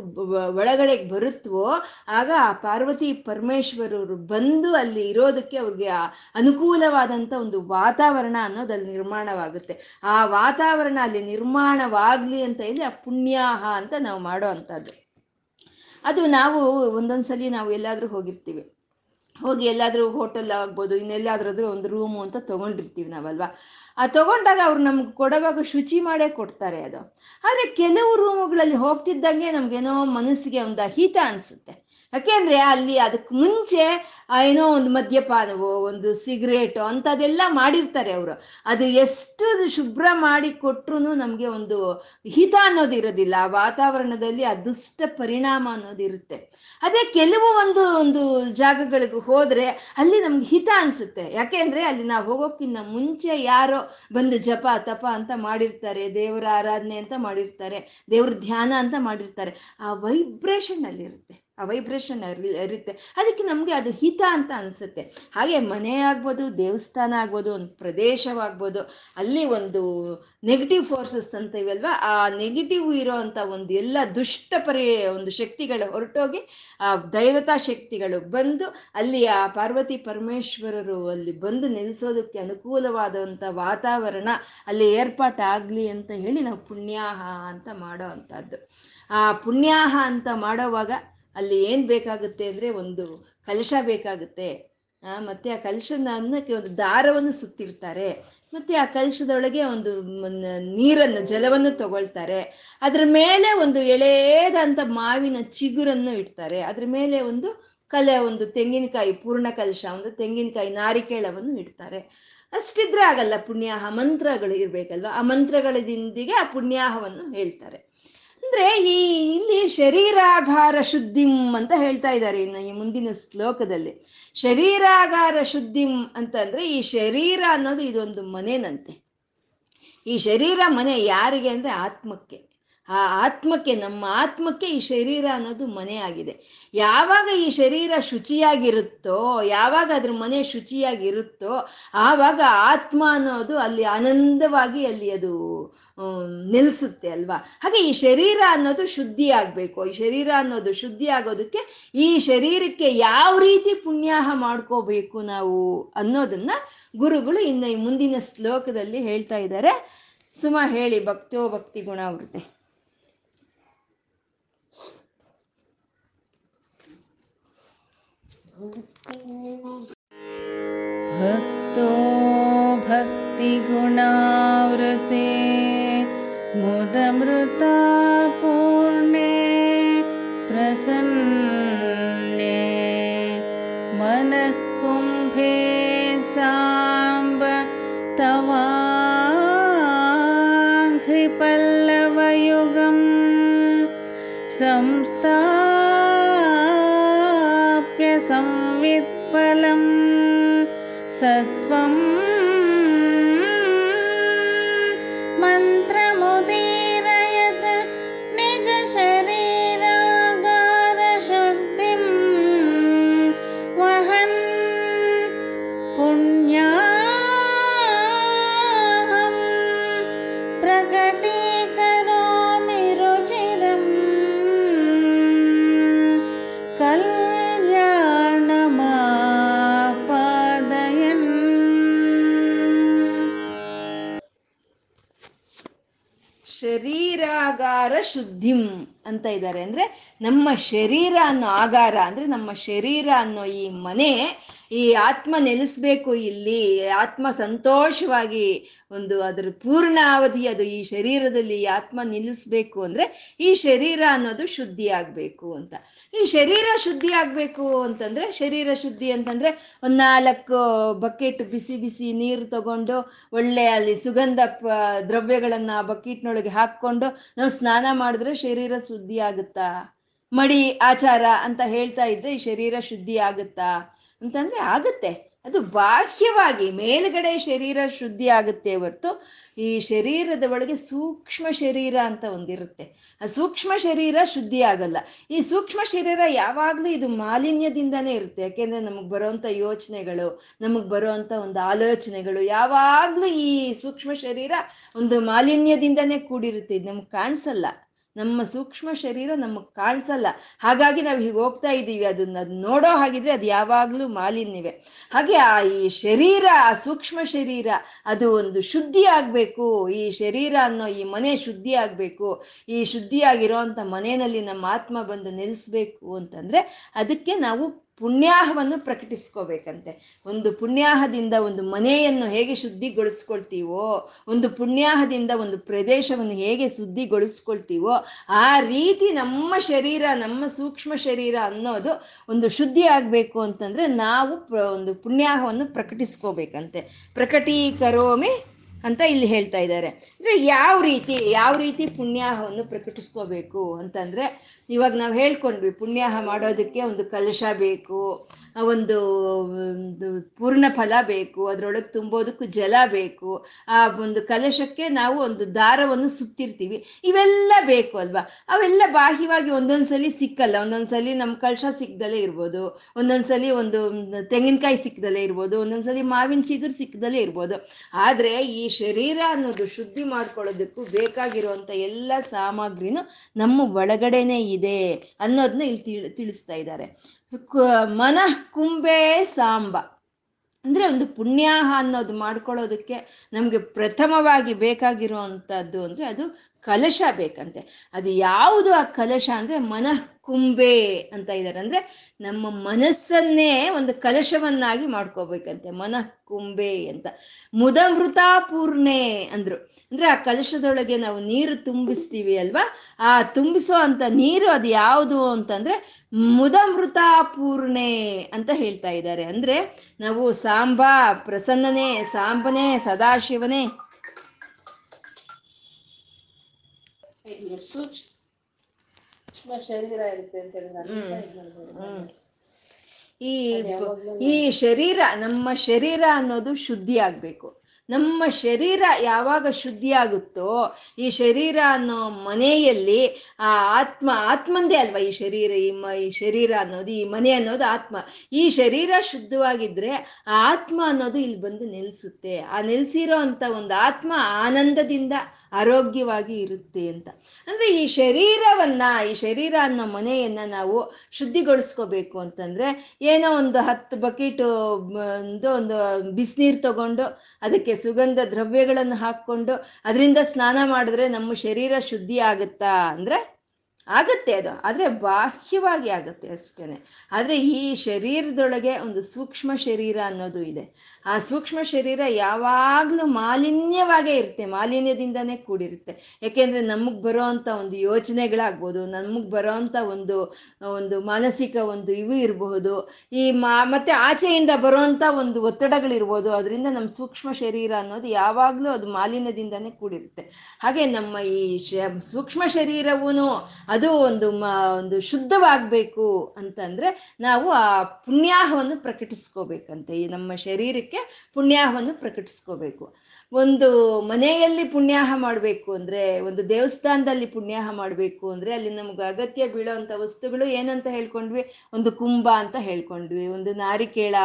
ಒಳಗಡೆ ಬರುತ್ತವೋ ಆಗ ಆ ಪಾರ್ವತಿ ಪರಮೇಶ್ವರರು ಬಂದು ಅಲ್ಲಿ ಇರೋದಕ್ಕೆ ಅವ್ರಿಗೆ ಅನುಕೂಲವಾದಂಥ ಒಂದು ವಾತಾವರಣ ಅನ್ನೋದು ನಿರ್ಮಾಣವಾಗುತ್ತೆ. ಆ ವಾತಾವರಣ ಅಲ್ಲಿ ನಿರ್ಮಾಣವಾಗ್ಲಿ ಅಂತ ಹೇಳಿ ಆ ಪುಣ್ಯಾಹ ಅಂತ ನಾವು ಮಾಡೋ ಅಂಥದ್ದು. ಅದು ನಾವು ಒಂದೊಂದ್ಸಲಿ ನಾವು ಎಲ್ಲಾದ್ರೂ ಹೋಗಿರ್ತೀವಿ. ಹೋಗಿ ಎಲ್ಲಾದರೂ ಹೋಟೆಲ್ ಆಗ್ಬೋದು ಇನ್ನೆಲ್ಲಾದ್ರೂ ಒಂದು ರೂಮು ಅಂತ ತೊಗೊಂಡಿರ್ತೀವಿ ನಾವಲ್ವಾ? ಆ ತೊಗೊಂಡಾಗ ಅವ್ರು ನಮ್ಗೆ ಕೊಡುವಾಗ ಶುಚಿ ಮಾಡೇ ಕೊಡ್ತಾರೆ ಅದು. ಆದರೆ ಕೆಲವು ರೂಮುಗಳಲ್ಲಿ ಹೋಗ್ತಿದ್ದಂಗೆ ನಮಗೇನೋ ಮನಸ್ಸಿಗೆ ಒಂದು ಅಹಿತ ಅನಿಸುತ್ತೆ. ಯಾಕೆಂದರೆ ಅಲ್ಲಿ ಅದಕ್ಕೆ ಮುಂಚೆ ಏನೋ ಒಂದು ಮದ್ಯಪಾನವೋ, ಒಂದು ಸಿಗರೇಟು ಅಂಥದ್ದೆಲ್ಲ ಮಾಡಿರ್ತಾರೆ ಅವರು. ಅದು ಎಷ್ಟು ಶುಭ್ರ ಮಾಡಿ ಕೊಟ್ರು ನಮಗೆ ಒಂದು ಹಿತ ಅನ್ನೋದು ಇರೋದಿಲ್ಲ. ಆ ವಾತಾವರಣದಲ್ಲಿ ಅದುಷ್ಟ ಪರಿಣಾಮ ಅನ್ನೋದು ಇರುತ್ತೆ. ಅದೇ ಕೆಲವು ಒಂದು ಒಂದು ಜಾಗಗಳಿಗೆ ಹೋದರೆ ಅಲ್ಲಿ ನಮ್ಗೆ ಹಿತ ಅನಿಸುತ್ತೆ. ಯಾಕೆಂದರೆ ಅಲ್ಲಿ ನಾವು ಹೋಗೋಕ್ಕಿಂತ ಮುಂಚೆ ಯಾರೋ ಬಂದು ಜಪ, ತಪ ಅಂತ ಮಾಡಿರ್ತಾರೆ, ದೇವರ ಆರಾಧನೆ ಅಂತ ಮಾಡಿರ್ತಾರೆ, ದೇವ್ರ ಧ್ಯಾನ ಅಂತ ಮಾಡಿರ್ತಾರೆ. ಆ ವೈಬ್ರೇಷನ್ ಅಲ್ಲಿರುತ್ತೆ. ವೈಬ್ರೇಷನ್ ಇರುತ್ತೆ. ಅದಕ್ಕೆ ನಮಗೆ ಅದು ಹಿತ ಅಂತ ಅನಿಸುತ್ತೆ. ಹಾಗೆ ಮನೆ ಆಗ್ಬೋದು, ದೇವಸ್ಥಾನ ಆಗ್ಬೋದು, ಒಂದು ಪ್ರದೇಶವಾಗ್ಬೋದು, ಅಲ್ಲಿ ಒಂದು ನೆಗೆಟಿವ್ ಫೋರ್ಸಸ್ ಅಂತ ಇವಲ್ವಾ? ಆ ನೆಗೆಟಿವ್ ಇರೋ ಅಂಥ ಒಂದು ಎಲ್ಲ ದುಷ್ಟ ಪರಿ, ಒಂದು ಶಕ್ತಿಗಳು ಹೊರಟೋಗಿ, ಆ ದೈವತಾ ಶಕ್ತಿಗಳು ಬಂದು, ಅಲ್ಲಿ ಆ ಪಾರ್ವತಿ ಪರಮೇಶ್ವರರು ಅಲ್ಲಿ ಬಂದು ನೆಲೆಸೋದಕ್ಕೆ ಅನುಕೂಲವಾದಂಥ ವಾತಾವರಣ ಅಲ್ಲಿ ಏರ್ಪಾಟಾಗಲಿ ಅಂತ ಹೇಳಿ ನಾವು ಪುಣ್ಯಾಹ ಅಂತ ಮಾಡೋ ಅಂಥದ್ದು. ಆ ಪುಣ್ಯಾಹ ಅಂತ ಮಾಡೋವಾಗ ಅಲ್ಲಿ ಏನು ಬೇಕಾಗುತ್ತೆ ಅಂದರೆ ಒಂದು ಕಲಶ ಬೇಕಾಗುತ್ತೆ. ಮತ್ತು ಆ ಕಲಶನ ಅನ್ನಕ್ಕೆ ಒಂದು ದಾರವನ್ನು ಸುತ್ತಿರ್ತಾರೆ. ಮತ್ತು ಆ ಕಲಶದೊಳಗೆ ಒಂದು ನೀರನ್ನು, ಜಲವನ್ನು ತಗೊಳ್ತಾರೆ. ಅದರ ಮೇಲೆ ಒಂದು ಎಳೆಯದಂಥ ಮಾವಿನ ಚಿಗುರನ್ನು ಇಡ್ತಾರೆ. ಅದ್ರ ಮೇಲೆ ಒಂದು ಕಲೆ, ಒಂದು ತೆಂಗಿನಕಾಯಿ, ಪೂರ್ಣ ಕಲಶ, ಒಂದು ತೆಂಗಿನಕಾಯಿ ನಾರಿಕೇಳವನ್ನು ಇಡ್ತಾರೆ. ಅಷ್ಟಿದ್ರೆ ಆಗಲ್ಲ ಪುಣ್ಯಾಹ ಮಂತ್ರಗಳು ಇರಬೇಕಲ್ವ? ಆ ಮಂತ್ರಗಳದಿಂದಿಗೆ ಆ ಪುಣ್ಯಾಹವನ್ನು ಹೇಳ್ತಾರೆ. ಅಂದ್ರೆ ಈ ಇಲ್ಲಿ ಶರೀರಾಗಾರ ಶುದ್ಧಿಂ ಅಂತ ಹೇಳ್ತಾ ಇದ್ದಾರೆ ಇನ್ನು ಈ ಮುಂದಿನ ಶ್ಲೋಕದಲ್ಲಿ. ಶರೀರಾಗಾರ ಶುದ್ಧಿಂ ಅಂತಂದ್ರೆ ಈ ಶರೀರ ಅನ್ನೋದು ಇದೊಂದು ಮನೆನಂತೆ. ಈ ಶರೀರ ಮನೆ ಯಾರಿಗೆ ಅಂದ್ರೆ ಆತ್ಮಕ್ಕೆ. ಆ ಆತ್ಮಕ್ಕೆ, ನಮ್ಮ ಆತ್ಮಕ್ಕೆ ಈ ಶರೀರ ಅನ್ನೋದು ಮನೆ ಆಗಿದೆ. ಯಾವಾಗ ಈ ಶರೀರ ಶುಚಿಯಾಗಿರುತ್ತೋ, ಯಾವಾಗ ಅದ್ರ ಮನೆ ಶುಚಿಯಾಗಿರುತ್ತೋ, ಆವಾಗ ಆತ್ಮ ಅನ್ನೋದು ಅಲ್ಲಿ ಆನಂದವಾಗಿ ಅಲ್ಲಿ ಅದು ನಿಲ್ಲಿಸುತ್ತೆ ಅಲ್ವಾ ಹಾಗೆ ಈ ಶರೀರ ಅನ್ನೋದು ಶುದ್ಧಿ ಆಗಬೇಕು ಈ ಶರೀರ ಅನ್ನೋದು ಶುದ್ಧಿ ಆಗೋದಕ್ಕೆ ಈ ಶರೀರಕ್ಕೆ ಯಾವ ರೀತಿ ಪುಣ್ಯಾಹ ಮಾಡ್ಕೋಬೇಕು ನಾವು ಅನ್ನೋದನ್ನ ಗುರುಗಳು ಇನ್ನು ಈ ಮುಂದಿನ ಶ್ಲೋಕದಲ್ಲಿ ಹೇಳ್ತಾ ಇದ್ದಾರೆ ಸುಮ ಹೇಳಿ ಭಕ್ತೋ ಭಕ್ತಿ ಗುಣಾವೃತೆ भक्तो भक्तिगुणावृते मुदमृता पूर्णे प्रसन्ने ಶರೀರಾಗಾರ ಶುದ್ಧಿಂ ಅಂತ ಇದ್ದಾರೆ ಅಂದ್ರೆ ನಮ್ಮ ಶರೀರ ಅನ್ನೋ ಆಗಾರ, ಅಂದ್ರೆ ನಮ್ಮ ಶರೀರ ಅನ್ನೋ ಈ ಮನೆ ಈ ಆತ್ಮ ನೆಲೆಸ್ಬೇಕು ಇಲ್ಲಿ, ಆತ್ಮ ಸಂತೋಷವಾಗಿ ಒಂದು ಅದರ ಪೂರ್ಣ ಅವಧಿ ಅದು ಈ ಶರೀರದಲ್ಲಿ ಆತ್ಮ ನಿಲ್ಲಿಸ್ಬೇಕು ಅಂದ್ರೆ ಈ ಶರೀರ ಅನ್ನೋದು ಶುದ್ಧಿ ಆಗಬೇಕು ಅಂತ. ಈ ಶರೀರ ಶುದ್ಧಿ ಆಗಬೇಕು ಅಂತಂದ್ರೆ, ಶರೀರ ಶುದ್ಧಿ ಅಂತಂದ್ರೆ ಒಂದು ನಾಲ್ಕು ಬಕೆಟ್ ಬಿಸಿ ಬಿಸಿ ನೀರು ತಗೊಂಡು ಒಳ್ಳೆ ಅಲ್ಲಿ ಸುಗಂಧ ದ್ರವ್ಯಗಳನ್ನ ಬಕೆಟ್ನೊಳಗೆ ಹಾಕ್ಕೊಂಡು ನಾವು ಸ್ನಾನ ಮಾಡಿದ್ರೆ ಶರೀರ ಶುದ್ಧಿ ಆಗುತ್ತಾ? ಮಡಿ, ಆಚಾರ ಅಂತ ಹೇಳ್ತಾ ಇದ್ರೆ ಈ ಶರೀರ ಶುದ್ಧಿ ಆಗುತ್ತಾ? ಅಂತಂದ್ರೆ ಆಗುತ್ತೆ. ಅದು ಬಾಹ್ಯವಾಗಿ ಮೇಲ್ಗಡೆ ಶರೀರ ಶುದ್ಧಿ ಆಗುತ್ತೆ ಹೊರತು ಈ ಶರೀರದ ಒಳಗೆ ಸೂಕ್ಷ್ಮ ಶರೀರ ಅಂತ ಒಂದಿರುತ್ತೆ. ಆ ಸೂಕ್ಷ್ಮ ಶರೀರ ಶುದ್ಧಿ ಆಗಲ್ಲ. ಈ ಸೂಕ್ಷ್ಮ ಶರೀರ ಯಾವಾಗಲೂ ಇದು ಮಾಲಿನ್ಯದಿಂದನೇ ಇರುತ್ತೆ. ಯಾಕೆಂದ್ರೆ ನಮಗೆ ಬರುವಂಥ ಯೋಚನೆಗಳು, ನಮಗೆ ಬರುವಂಥ ಒಂದು ಆಲೋಚನೆಗಳು ಯಾವಾಗಲೂ ಈ ಸೂಕ್ಷ್ಮ ಶರೀರ ಒಂದು ಮಾಲಿನ್ಯದಿಂದನೇ ಕೂಡಿರುತ್ತೆ. ಇದು ನಮ್ಗೆ ಕಾಣಿಸಲ್ಲ. ನಮ್ಮ ಸೂಕ್ಷ್ಮ ಶರೀರ ನಮಗೆ ಕಾಣಿಸಲ್ಲ. ಹಾಗಾಗಿ ನಾವು ಹೀಗೆ ಹೋಗ್ತಾ ಇದ್ದೀವಿ ಅದನ್ನ ಅದು ನೋಡೋ ಹಾಗಿದ್ರೆ ಅದು ಯಾವಾಗಲೂ ಮಾಲಿನ್ಯವೇ. ಹಾಗೆ ಆ ಈ ಶರೀರ, ಆ ಸೂಕ್ಷ್ಮ ಶರೀರ, ಅದು ಒಂದು ಶುದ್ಧಿ ಆಗಬೇಕು. ಈ ಶರೀರ ಅನ್ನೋ ಈ ಮನೆ ಶುದ್ಧಿ ಆಗಬೇಕು. ಈ ಶುದ್ಧಿಯಾಗಿರೋ ಅಂಥ ಮನೆಯಲ್ಲಿ ನಮ್ಮ ಆತ್ಮ ಬಂದು ನೆಲೆಸ್ಬೇಕು ಅಂತಂದರೆ ಅದಕ್ಕೆ ನಾವು ಪುಣ್ಯಾಹವನ್ನು ಪ್ರಕಟಿಸ್ಕೋಬೇಕಂತೆ. ಒಂದು ಪುಣ್ಯಾಹದಿಂದ ಒಂದು ಮನೆಯನ್ನು ಹೇಗೆ ಶುದ್ಧಿಗೊಳಿಸ್ಕೊಳ್ತೀವೋ, ಒಂದು ಪುಣ್ಯಾಹದಿಂದ ಒಂದು ಪ್ರದೇಶವನ್ನು ಹೇಗೆ ಶುದ್ಧಿಗೊಳಿಸ್ಕೊಳ್ತೀವೋ, ಆ ರೀತಿ ನಮ್ಮ ಶರೀರ, ನಮ್ಮ ಸೂಕ್ಷ್ಮ ಶರೀರ ಅನ್ನೋದು ಒಂದು ಶುದ್ಧಿ ಆಗಬೇಕು ಅಂತಂದರೆ ನಾವು ಪ್ರ, ಒಂದು ಪುಣ್ಯಾಹವನ್ನು ಪ್ರಕಟಿಸ್ಕೋಬೇಕಂತೆ. ಪ್ರಕಟೀಕರೋಮಿ ಅಂತ ಇಲ್ಲಿ ಹೇಳ್ತಾ ಇದ್ದಾರೆ. ಅಂದರೆ ಯಾವ ರೀತಿ ಯಾವ ರೀತಿ ಪುಣ್ಯಾಹವನ್ನು ಪ್ರಕಟಿಸ್ಕೋಬೇಕು ಅಂತಂದರೆ ಇವಾಗ ನಾವು ಹೇಳ್ಕೊಂಡ್ವಿ, ಪುಣ್ಯಾಹ ಮಾಡೋದಕ್ಕೆ ಒಂದು ಕಲಶ ಬೇಕು ಒಂದು ಒಂದು ಪೂರ್ಣ ಫಲ ಬೇಕು, ಅದರೊಳಗೆ ತುಂಬೋದಕ್ಕೂ ಜಲ ಬೇಕು, ಆ ಒಂದು ಕಲಶಕ್ಕೆ ನಾವು ಒಂದು ದಾರವನ್ನು ಸುತ್ತಿರ್ತೀವಿ. ಇವೆಲ್ಲ ಬೇಕು ಅಲ್ವಾ? ಅವೆಲ್ಲ ಬಾಹ್ಯವಾಗಿ ಒಂದೊಂದ್ಸಲಿ ಸಲ ಸಿಕ್ಕಲ್ಲ. ಒಂದೊಂದ್ಸಲಿ ಸಲ ನಮ್ಮ ಕಲಶ ಸಿಕ್ಕದಲ್ಲೇ ಇರ್ಬೋದು. ಒಂದೊಂದ್ಸಲಿ ಸಲ ಒಂದು ತೆಂಗಿನಕಾಯಿ ಸಿಕ್ಕದಲ್ಲೇ ಇರ್ಬೋದು. ಒಂದೊಂದ್ಸಲಿ ಸಲ ಮಾವಿನ ಚಿಗುರು ಸಿಕ್ಕದಲ್ಲೇ ಇರ್ಬೋದು. ಆದರೆ ಈ ಶರೀರ ಅನ್ನೋದು ಶುದ್ಧಿ ಮಾಡ್ಕೊಳ್ಳೋದಕ್ಕೂ ಬೇಕಾಗಿರುವಂಥ ಎಲ್ಲ ಸಾಮಗ್ರಿನೂ ನಮ್ಮ ಒಳಗಡೆನೇ ಇದೆ ಅನ್ನೋದನ್ನ ಇಲ್ಲಿ ತಿಳ್, ತಿಳಿಸ್ತಾ ಇದ್ದಾರೆ. ಮನಃ ಕುಂಬೆ ಸಾಂಬ. ಅಂದರೆ ಒಂದು ಪುಣ್ಯಾಹ ಅನ್ನೋದು ಮಾಡ್ಕೊಳ್ಳೋದಕ್ಕೆ ನಮಗೆ ಪ್ರಥಮವಾಗಿ ಬೇಕಾಗಿರುವಂಥದ್ದು ಅಂದರೆ ಅದು ಕಲಶ ಬೇಕಂತೆ. ಅದು ಯಾವುದು ಆ ಕಲಶ ಅಂದರೆ ಮನಃ ಕುಂಬೆ ಅಂತ ಇದ್ದಾರೆ ಅಂದರೆ ನಮ್ಮ ಮನಸ್ಸನ್ನೇ ಒಂದು ಕಲಶವನ್ನಾಗಿ ಮಾಡ್ಕೋಬೇಕಂತೆ. ಮನಃ ಕುಂಬೆ ಅಂತ. ಮುದಮೃತಾಪೂರ್ಣೆ ಅಂದರು. ಅಂದರೆ ಆ ಕಲಶದೊಳಗೆ ನಾವು ನೀರು ತುಂಬಿಸ್ತೀವಿ ಅಲ್ವಾ? ಆ ತುಂಬಿಸೋ ಅಂತ ನೀರು ಅದು ಯಾವುದು ಅಂತಂದರೆ ಮುದಮೃತಾಪೂರ್ಣೆ ಅಂತ ಹೇಳ್ತಾ ಇದ್ದಾರೆ ಅಂದರೆ ನಾವು ಸಾಂಬ ಪ್ರಸನ್ನನೇ, ಸಾಂಬನೇ, ಸದಾಶಿವನೇ ಸೂಕ್ಷ್ಮ ಶರೀರ ಇರುತ್ತೆ ಅಂತ. ಈ ಈ ಶರೀರ ನಮ್ಮ ಶರೀರ ಅನ್ನೋದು ಶುದ್ಧಿ ಆಗ್ಬೇಕು. ನಮ್ಮ ಶರೀರ ಯಾವಾಗ ಶುದ್ಧಿ ಆಗುತ್ತೋ ಈ ಶರೀರ ಅನ್ನೋ ಮನೆಯಲ್ಲಿ ಆ ಆತ್ಮ ಆತ್ಮಂದೇ ಅಲ್ವಾ ಈ ಶರೀರ ಈ ಮ ಈ ಶರೀರ ಅನ್ನೋದು ಈ ಮನೆ ಅನ್ನೋದು ಆತ್ಮ. ಈ ಶರೀರ ಶುದ್ಧವಾಗಿದ್ರೆ ಆ ಆತ್ಮ ಅನ್ನೋದು ಇಲ್ಲಿ ಬಂದು ನೆಲೆಸುತ್ತೆ. ಆ ನೆಲೆಸಿರೋ ಅಂತ ಒಂದು ಆತ್ಮ ಆನಂದದಿಂದ ಆರೋಗ್ಯವಾಗಿ ಇರುತ್ತೆ ಅಂತ. ಅಂದರೆ ಈ ಶರೀರವನ್ನ, ಈ ಶರೀರ ಅನ್ನೋ ಮನೆಯನ್ನ ನಾವು ಶುದ್ಧಿಗೊಳಿಸ್ಕೋಬೇಕು ಅಂತಂದ್ರೆ ಏನೋ ಒಂದು ಹತ್ತು ಬಕೆಟ್ ಒಂದು ಒಂದು ಬಿಸಿನೀರು ತಗೊಂಡು ಅದಕ್ಕೆ ಸುಗಂಧ ದ್ರವ್ಯಗಳನ್ನು ಹಾಕ್ಕೊಂಡು ಅದರಿಂದ ಸ್ನಾನ ಮಾಡಿದ್ರೆ ನಮ್ಮ ಶರೀರ ಶುದ್ಧಿ ಆಗುತ್ತಾ ಅಂದರೆ ಆಗತ್ತೆ ಅದು. ಆದರೆ ಬಾಹ್ಯವಾಗಿ ಆಗುತ್ತೆ ಅಷ್ಟೇ ಆದರೆ ಈ ಶರೀರದೊಳಗೆ ಒಂದು ಸೂಕ್ಷ್ಮ ಶರೀರ ಅನ್ನೋದು ಇದೆ. ಆ ಸೂಕ್ಷ್ಮ ಶರೀರ ಯಾವಾಗಲೂ ಮಾಲಿನ್ಯವಾಗೇ ಇರುತ್ತೆ. ಮಾಲಿನ್ಯದಿಂದನೇ ಕೂಡಿರುತ್ತೆ. ಯಾಕೆಂದರೆ ನಮಗೆ ಬರೋವಂಥ ಒಂದು ಯೋಚನೆಗಳಾಗ್ಬೋದು, ನಮಗೆ ಬರೋವಂಥ ಒಂದು ಒಂದು ಮಾನಸಿಕ ಒಂದು ಇವು ಇರಬಹುದು, ಈ ಮಾ, ಮತ್ತು ಆಚೆಯಿಂದ ಬರುವಂಥ ಒಂದು ಒತ್ತಡಗಳಿರ್ಬೋದು, ಅದರಿಂದ ನಮ್ಮ ಸೂಕ್ಷ್ಮ ಶರೀರ ಅನ್ನೋದು ಯಾವಾಗಲೂ ಅದು ಮಾಲಿನ್ಯದಿಂದನೇ ಕೂಡಿರುತ್ತೆ. ಹಾಗೆ ನಮ್ಮ ಈ ಶ, ಸೂಕ್ಷ್ಮ ಶರೀರವೂ ಅದು ಒಂದು ಮ, ಒಂದು ಶುದ್ಧವಾಗಬೇಕು ಅಂತಂದರೆ ನಾವು ಆ ಪುಣ್ಯಾಹವನ್ನು ಪ್ರಕಟಿಸ್ಕೋಬೇಕಂತೆ. ಈ ನಮ್ಮ ಶರೀರಕ್ಕೆ ಪುಣ್ಯಾಹವನ್ನು ಪ್ರಕಟಿಸ್ಕೋಬೇಕು. ಒಂದು ಮನೆಯಲ್ಲಿ ಪುಣ್ಯಾಹ ಮಾಡಬೇಕು ಅಂದರೆ, ಒಂದು ದೇವಸ್ಥಾನದಲ್ಲಿ ಪುಣ್ಯಾಹ ಮಾಡಬೇಕು ಅಂದರೆ, ಅಲ್ಲಿ ನಮ್ಗೆ ಅಗತ್ಯ ಬೀಳೋವಂಥ ವಸ್ತುಗಳು ಏನಂತ ಹೇಳ್ಕೊಂಡ್ವಿ? ಒಂದು ಕುಂಭ ಅಂತ ಹೇಳ್ಕೊಂಡ್ವಿ. ಒಂದು ನಾರಿಕೇಳ,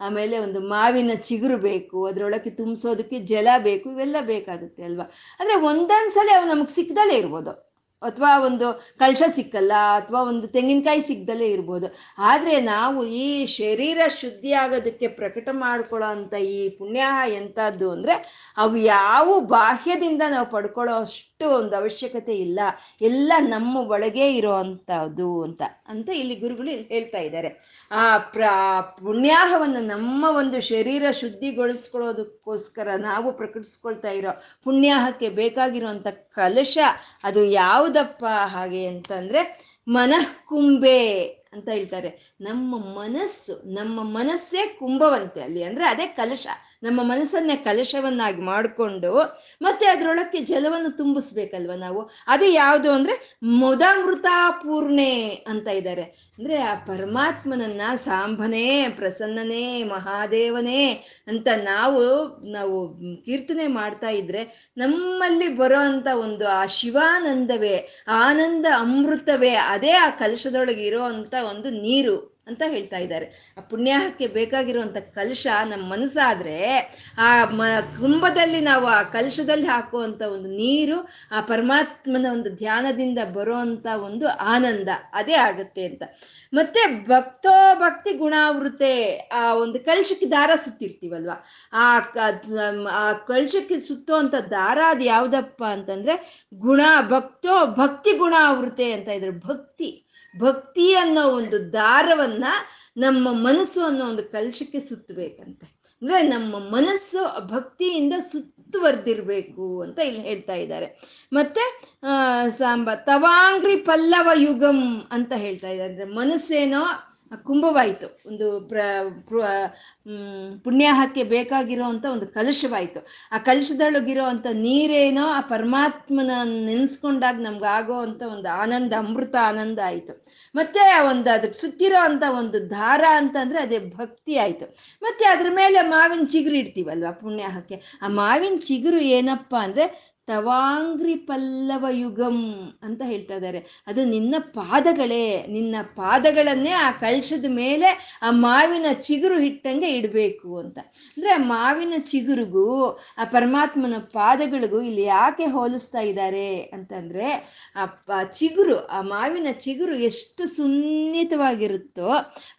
ಆಮೇಲೆ ಒಂದು ಮಾವಿನ ಚಿಗುರು ಬೇಕು. ಅದರೊಳಗೆ ತುಂಬಿಸೋದಕ್ಕೆ ಜಲ ಬೇಕು. ಇವೆಲ್ಲ ಬೇಕಾಗುತ್ತೆ ಅಲ್ವಾ? ಅಂದರೆ ಒಂದೊಂದು ಸಲ ಅವು ನಮಗೆ ಸಿಕ್ಕದಲ್ಲೇ ಇರ್ಬೋದು. ಅಥವಾ ಒಂದು ಕಳಶ ಸಿಕ್ಕಲ್ಲ ಅಥವಾ ಒಂದು ತೆಂಗಿನಕಾಯಿ ಸಿಗ್ದಲೇ ಇರ್ಬೋದು. ಆದರೆ ನಾವು ಈ ಶರೀರ ಶುದ್ಧಿ ಆಗೋದಕ್ಕೆ ಪ್ರಕಟ ಮಾಡ್ಕೊಳ್ಳೋ ಅಂಥ ಈ ಪುಣ್ಯ ಎಂಥದ್ದು ಅಂದರೆ ಅವು ಯಾವ ಬಾಹ್ಯದಿಂದ ನಾವು ಪಡ್ಕೊಳ್ಳೋ ಅಷ್ಟು ಒಂದು ಅವಶ್ಯಕತೆ ಇಲ್ಲ. ಎಲ್ಲ ನಮ್ಮ ಒಳಗೆ ಇರೋ ಅಂಥದ್ದು ಅಂತ ಅಂತ ಇಲ್ಲಿ ಗುರುಗಳು ಹೇಳ್ತಾ ಇದ್ದಾರೆ. ಆ ಪ್ರ, ಪುಣ್ಯಾಹವನ್ನು ನಮ್ಮ ಒಂದು ಶರೀರ ಶುದ್ಧಿಗೊಳಿಸ್ಕೊಳ್ಳೋದಕ್ಕೋಸ್ಕರ ನಾವು ಪ್ರಕಟಿಸ್ಕೊಳ್ತಾ ಇರೋ ಪುಣ್ಯಾಹಕ್ಕೆ ಬೇಕಾಗಿರುವಂಥ ಕಲಶ ಅದು ಯಾವುದಪ್ಪ ಹಾಗೆ ಅಂತಂದರೆ ಮನಃಕುಂಬೆ ಅಂತ ಹೇಳ್ತಾರೆ. ನಮ್ಮ ಮನಸ್ಸು, ನಮ್ಮ ಮನಸ್ಸೇ ಕುಂಭವಂತೆ ಅಲ್ಲಿ. ಅಂದ್ರೆ ಅದೇ ಕಲಶ. ನಮ್ಮ ಮನಸ್ಸನ್ನೇ ಕಲಶವನ್ನಾಗಿ ಮಾಡಿಕೊಂಡು ಮತ್ತೆ ಅದರೊಳಕ್ಕೆ ಜಲವನ್ನು ತುಂಬಿಸ್ಬೇಕಲ್ವ ನಾವು? ಅದು ಯಾವುದು ಅಂದ್ರೆ ಮುದಾಮೃತ ಪೂರ್ಣೆ ಅಂತ ಇದ್ದಾರೆ. ಅಂದ್ರೆ ಆ ಪರಮಾತ್ಮನನ್ನ ಸಾಂಬನೇ ಪ್ರಸನ್ನನೇ, ಮಹಾದೇವನೇ ಅಂತ ನಾವು ನಾವು ಕೀರ್ತನೆ ಮಾಡ್ತಾ ಇದ್ರೆ ನಮ್ಮಲ್ಲಿ ಬರೋ ಅಂತ ಒಂದು ಆ ಶಿವಾನಂದವೇ, ಆನಂದ ಅಮೃತವೇ, ಅದೇ ಆ ಕಲಶದೊಳಗೆ ಇರೋ ಒಂದು ನೀರು ಅಂತ ಹೇಳ್ತಾ ಇದ್ದಾರೆ. ಆ ಪುಣ್ಯಾಹಕ್ಕೆ ಬೇಕಾಗಿರುವಂಥ ಕಲಶ ನಮ್ಮ ಮನಸ್ಸಾದ್ರೆ ಆ ಮ ಕುಂಭದಲ್ಲಿ ನಾವು ಆ ಕಲಶದಲ್ಲಿ ಹಾಕುವಂಥ ಒಂದು ನೀರು, ಆ ಪರಮಾತ್ಮನ ಒಂದು ಧ್ಯಾನದಿಂದ ಬರುವಂಥ ಒಂದು ಆನಂದ, ಅದೇ ಆಗುತ್ತೆ ಅಂತ. ಮತ್ತೆ ಭಕ್ತೋ ಭಕ್ತಿ ಗುಣಾವೃತೆ ಆ ಒಂದು ಕಲಶಕ್ಕೆ ದಾರ ಸುತ್ತಿರ್ತೀವಲ್ವ? ಆ ಆ ಕಲಶಕ್ಕೆ ಸುತ್ತುವಂಥ ದಾರ ಅದು ಯಾವುದಪ್ಪ ಅಂತಂದ್ರೆ ಗುಣ ಭಕ್ತೋ ಭಕ್ತಿ ಗುಣಾವೃತೆ ಅಂತ ಇದ್ರೆ ಭಕ್ತಿ. ಭಕ್ತಿ ಅನ್ನೋ ಒಂದು ದಾರವನ್ನ ನಮ್ಮ ಮನಸ್ಸು ಅನ್ನೋ ಒಂದು ಕಲಶಕ್ಕೆ ಸುತ್ತಬೇಕಂತೆ. ಅಂದ್ರೆ ನಮ್ಮ ಮನಸ್ಸು ಭಕ್ತಿಯಿಂದ ಸುತ್ತುವರೆದಿರ್ಬೇಕು ಅಂತ ಇಲ್ಲಿ ಹೇಳ್ತಾ ಇದ್ದಾರೆ. ಮತ್ತೆ ಸಾಂಬ, ತವಾಂಗ್ರಿ ಪಲ್ಲವ ಯುಗಂ ಅಂತ ಹೇಳ್ತಾ ಇದ್ದಾರೆ. ಅಂದ್ರೆ ಮನಸ್ಸೇನೋ ಕುಂಭವಾಯಿತು. ಒಂದು ಪ್ರ ಪುಣ್ಯಾಹಕ್ಕೆ ಬೇಕಾಗಿರೋವಂಥ ಒಂದು ಕಲಶವಾಯಿತು. ಆ ಕಲಶದೊಳಗಿರೋವಂಥ ನೀರೇನೋ ಆ ಪರಮಾತ್ಮನ ನೆನೆಸ್ಕೊಂಡಾಗ ನಮ್ಗೆ ಆಗೋ ಅಂಥ ಒಂದು ಆನಂದ, ಅಮೃತ ಆನಂದ ಆಯಿತು. ಮತ್ತೆ ಒಂದು ಅದಕ್ಕೆ ಸುತ್ತಿರೋ ಅಂಥ ಒಂದು ದಾರ ಅಂತಂದರೆ ಅದೇ ಭಕ್ತಿ ಆಯಿತು. ಮತ್ತೆ ಅದ್ರ ಮೇಲೆ ಮಾವಿನ ಚಿಗುರು ಇಡ್ತೀವಲ್ವ ಪುಣ್ಯಾಹಕ್ಕೆ? ಆ ಮಾವಿನ ಚಿಗುರು ಏನಪ್ಪ ಅಂದರೆ ತವಾಂಗ್ರಿ ಪಲ್ಲವ ಯುಗಂ ಅಂತ ಹೇಳ್ತಾ ಇದ್ದಾರೆ. ಅದು ನಿನ್ನ ಪಾದಗಳೇ, ನಿನ್ನ ಪಾದಗಳನ್ನೇ ಆ ಕಳಶದ ಮೇಲೆ ಆ ಮಾವಿನ ಚಿಗುರು ಹಿಟ್ಟಂಗೆ ಇಡಬೇಕು ಅಂತ. ಅಂದರೆ ಆ ಮಾವಿನ ಚಿಗುರಿಗೂ, ಆ ಪರಮಾತ್ಮನ ಪಾದಗಳಿಗೂ ಇಲ್ಲಿ ಯಾಕೆ ಹೋಲಿಸ್ತಾ ಇದ್ದಾರೆ ಅಂತಂದರೆ ಆ ಚಿಗುರು, ಆ ಮಾವಿನ ಚಿಗುರು ಎಷ್ಟು ಸುನ್ನಿತವಾಗಿರುತ್ತೋ,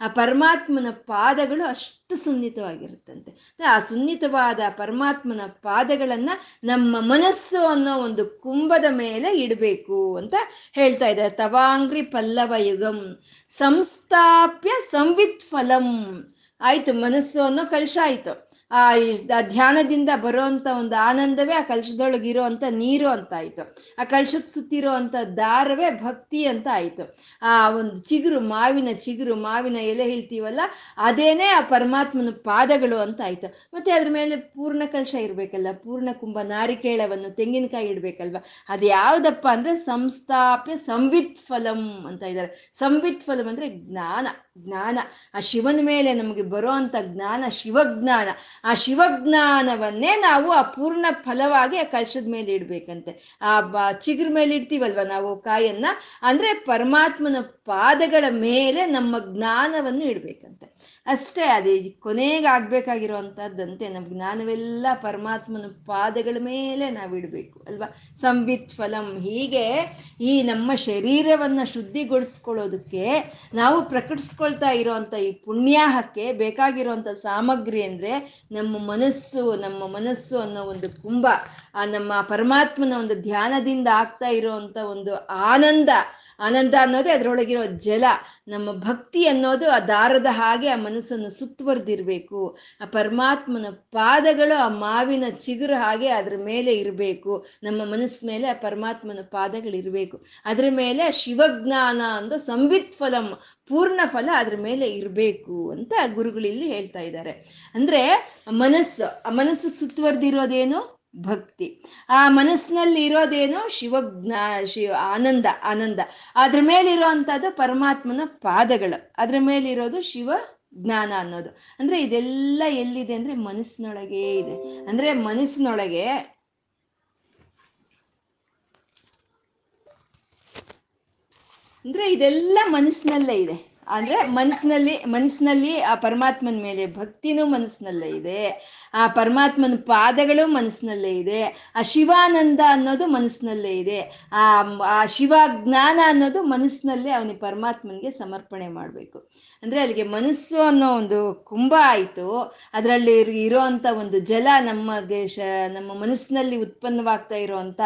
ಆ ಪರಮಾತ್ಮನ ಪಾದಗಳು ಅಷ್ಟು ಸುನ್ನಿತವಾಗಿರುತ್ತಂತೆ. ಆ ಸುನ್ನಿತವಾದ ಪರಮಾತ್ಮನ ಪಾದಗಳನ್ನು ನಮ್ಮ ಮನಸ್ಸು ಅನ್ನೋ ಒಂದು ಕುಂಭದ ಮೇಲೆ ಇಡಬೇಕು ಅಂತ ಹೇಳ್ತಾ ಇದ್ದಾರೆ. ತವಾಂಗ್ರಿ ಪಲ್ಲವ ಯುಗಂ ಸಂಸ್ಥಾಪ್ಯ ಸಂವಿತ್ ಫಲಂ ಆಯ್ತು, ಮನಸ್ಸು ಅನ್ನೋ ಕಲಶ ಆಯ್ತು. ಆ ಧ್ಯಾನದಿಂದ ಬರುವಂತ ಒಂದು ಆನಂದವೇ ಆ ಕಲಶದೊಳಗೆ ಇರುವಂತ ನೀರು ಅಂತ ಆಯ್ತು. ಆ ಕಲಶದ ಸುತ್ತಿರೋ ಅಂತ ದಾರವೇ ಭಕ್ತಿ ಅಂತ ಆಯ್ತು. ಆ ಒಂದು ಚಿಗುರು, ಮಾವಿನ ಚಿಗುರು, ಮಾವಿನ ಎಲೆ ಹೇಳ್ತೀವಲ್ಲ, ಅದೇನೇ ಆ ಪರಮಾತ್ಮನ ಪಾದಗಳು ಅಂತ ಆಯ್ತು. ಮತ್ತೆ ಅದ್ರ ಮೇಲೆ ಪೂರ್ಣ ಕಲಶ ಇರಬೇಕಲ್ಲ, ಪೂರ್ಣ ಕುಂಭ, ನಾರಿಕೇಳವನ್ನು, ತೆಂಗಿನಕಾಯಿ ಇಡ್ಬೇಕಲ್ವ? ಅದು ಯಾವ್ದಪ್ಪ ಅಂದ್ರೆ ಸಂಸ್ಥಾಪ್ಯ ಸಂವಿತ್ ಫಲಂ ಅಂತ ಇದ್ದಾರೆ. ಸಂವಿತ್ ಫಲಂ ಅಂದ್ರೆ ಜ್ಞಾನ ಜ್ಞಾನ. ಆ ಶಿವನ ಮೇಲೆ ನಮಗೆ ಬರೋ ಅಂಥ ಜ್ಞಾನ, ಶಿವಜ್ಞಾನ. ಆ ಶಿವಜ್ಞಾನವನ್ನೇ ನಾವು ಆ ಪೂರ್ಣ ಫಲವಾಗಿ ಆ ಕಳಶದ ಮೇಲೆ ಇಡಬೇಕಂತೆ. ಆ ಚಿಗುರ್ ಮೇಲೆ ಇಡ್ತೀವಲ್ವ ನಾವು ಕಾಯನ್ನ? ಅಂದ್ರೆ ಪರಮಾತ್ಮನ ಪಾದಗಳ ಮೇಲೆ ನಮ್ಮ ಜ್ಞಾನವನ್ನು ಇಡಬೇಕಂತೆ. ಅಷ್ಟೇ ಅದೇ ಕೊನೆಗೆ ಆಗ್ಬೇಕಾಗಿರುವಂಥದ್ದಂತೆ ನಮ್ಮ ಜ್ಞಾನವೆಲ್ಲ ಪರಮಾತ್ಮನ ಪಾದಗಳ ಮೇಲೆ ನಾವು ಇಡಬೇಕು, ಅಲ್ವಾ? ಸಂವಿತ್ ಫಲಂ ಹೀಗೆ ಈ ನಮ್ಮ ಶರೀರವನ್ನು ಶುದ್ಧಿಗೊಳಿಸ್ಕೊಳ್ಳೋದಕ್ಕೆ ನಾವು ಪ್ರಕಟಿಸ್ಕೊಳ್ತಾ ಇರೋವಂಥ ಈ ಪುಣ್ಯಾಹಕ್ಕೆ ಬೇಕಾಗಿರುವಂಥ ಸಾಮಗ್ರಿ ಅಂದರೆ ನಮ್ಮ ಮನಸ್ಸು ನಮ್ಮ ಮನಸ್ಸು ಅನ್ನೋ ಒಂದು ಕುಂಭ, ಆ ನಮ್ಮ ಪರಮಾತ್ಮನ ಒಂದು ಧ್ಯಾನದಿಂದ ಆಗ್ತಾ ಇರೋವಂಥ ಒಂದು ಆನಂದ ಆನಂದ ಅನ್ನೋದೇ ಅದರೊಳಗಿರೋ ಜಲ. ನಮ್ಮ ಭಕ್ತಿ ಅನ್ನೋದು ಆ ದಾರದ ಹಾಗೆ ಆ ಮನಸ್ಸನ್ನು ಸುತ್ತುವರೆದಿರಬೇಕು. ಆ ಪರಮಾತ್ಮನ ಪಾದಗಳು ಆ ಮಾವಿನ ಚಿಗುರು ಹಾಗೆ ಅದ್ರ ಮೇಲೆ ಇರಬೇಕು. ನಮ್ಮ ಮನಸ್ಸು ಮೇಲೆ ಆ ಪರಮಾತ್ಮನ ಪಾದಗಳಿರಬೇಕು ಅದ್ರ ಮೇಲೆ ಶಿವಜ್ಞಾನ ಅಂದು ಸಂವಿತ್ ಫಲಂ ಪೂರ್ಣ ಫಲ ಅದ್ರ ಮೇಲೆ ಇರಬೇಕು ಅಂತ ಗುರುಗಳಿಲ್ಲಿ ಹೇಳ್ತಾ ಇದ್ದಾರೆ. ಅಂದರೆ ಮನಸ್ಸು, ಆ ಮನಸ್ಸಿಗೆ ಸುತ್ತುವರೆದಿರೋದೇನು? ಭಕ್ತಿ. ಆ ಮನಸ್ಸಿನಲ್ಲಿ ಇರೋದೇನು ಶಿವಜ್ಞಾ ಶಿವ ಆನಂದ ಆನಂದ. ಅದ್ರ ಮೇಲಿರುವಂಥದ್ದು ಪರಮಾತ್ಮನ ಪಾದಗಳು. ಅದ್ರ ಮೇಲಿರೋದು ಶಿವ ಜ್ಞಾನ ಅನ್ನೋದು. ಅಂದ್ರೆ ಇದೆಲ್ಲ ಎಲ್ಲಿದೆ ಅಂದ್ರೆ ಮನಸ್ಸಿನೊಳಗೆ ಇದೆ. ಅಂದ್ರೆ ಮನಸ್ಸಿನೊಳಗೆ ಅಂದ್ರೆ ಇದೆಲ್ಲ ಮನಸ್ಸಿನಲ್ಲೇ ಇದೆ. ಅಂದ್ರೆ ಮನಸ್ಸಿನಲ್ಲಿ ಮನಸ್ಸಿನಲ್ಲಿ ಆ ಪರಮಾತ್ಮನ ಮೇಲೆ ಭಕ್ತಿನೂ ಮನಸ್ಸಿನಲ್ಲೇ ಇದೆ. ಆ ಪರಮಾತ್ಮನ ಪಾದಗಳು ಮನಸ್ಸಿನಲ್ಲೇ ಇದೆ. ಆ ಶಿವಾನಂದ ಅನ್ನೋದು ಮನಸ್ಸಿನಲ್ಲೇ ಇದೆ. ಆ ಆ ಶಿವ ಜ್ಞಾನ ಅನ್ನೋದು ಮನಸ್ಸಿನಲ್ಲೇ ಅವನಿ ಪರಮಾತ್ಮನಿಗೆ ಸಮರ್ಪಣೆ ಮಾಡಬೇಕು. ಅಂದ್ರೆ ಅಲ್ಲಿಗೆ ಮನಸ್ಸು ಅನ್ನೋ ಒಂದು ಕುಂಭ ಆಯಿತು. ಅದರಲ್ಲಿ ಇರೋವಂಥ ಒಂದು ಜಲ ನಮಗೆ ಶ, ನಮ್ಮ ಮನಸ್ಸಿನಲ್ಲಿ ಉತ್ಪನ್ನವಾಗ್ತಾ ಇರುವಂತ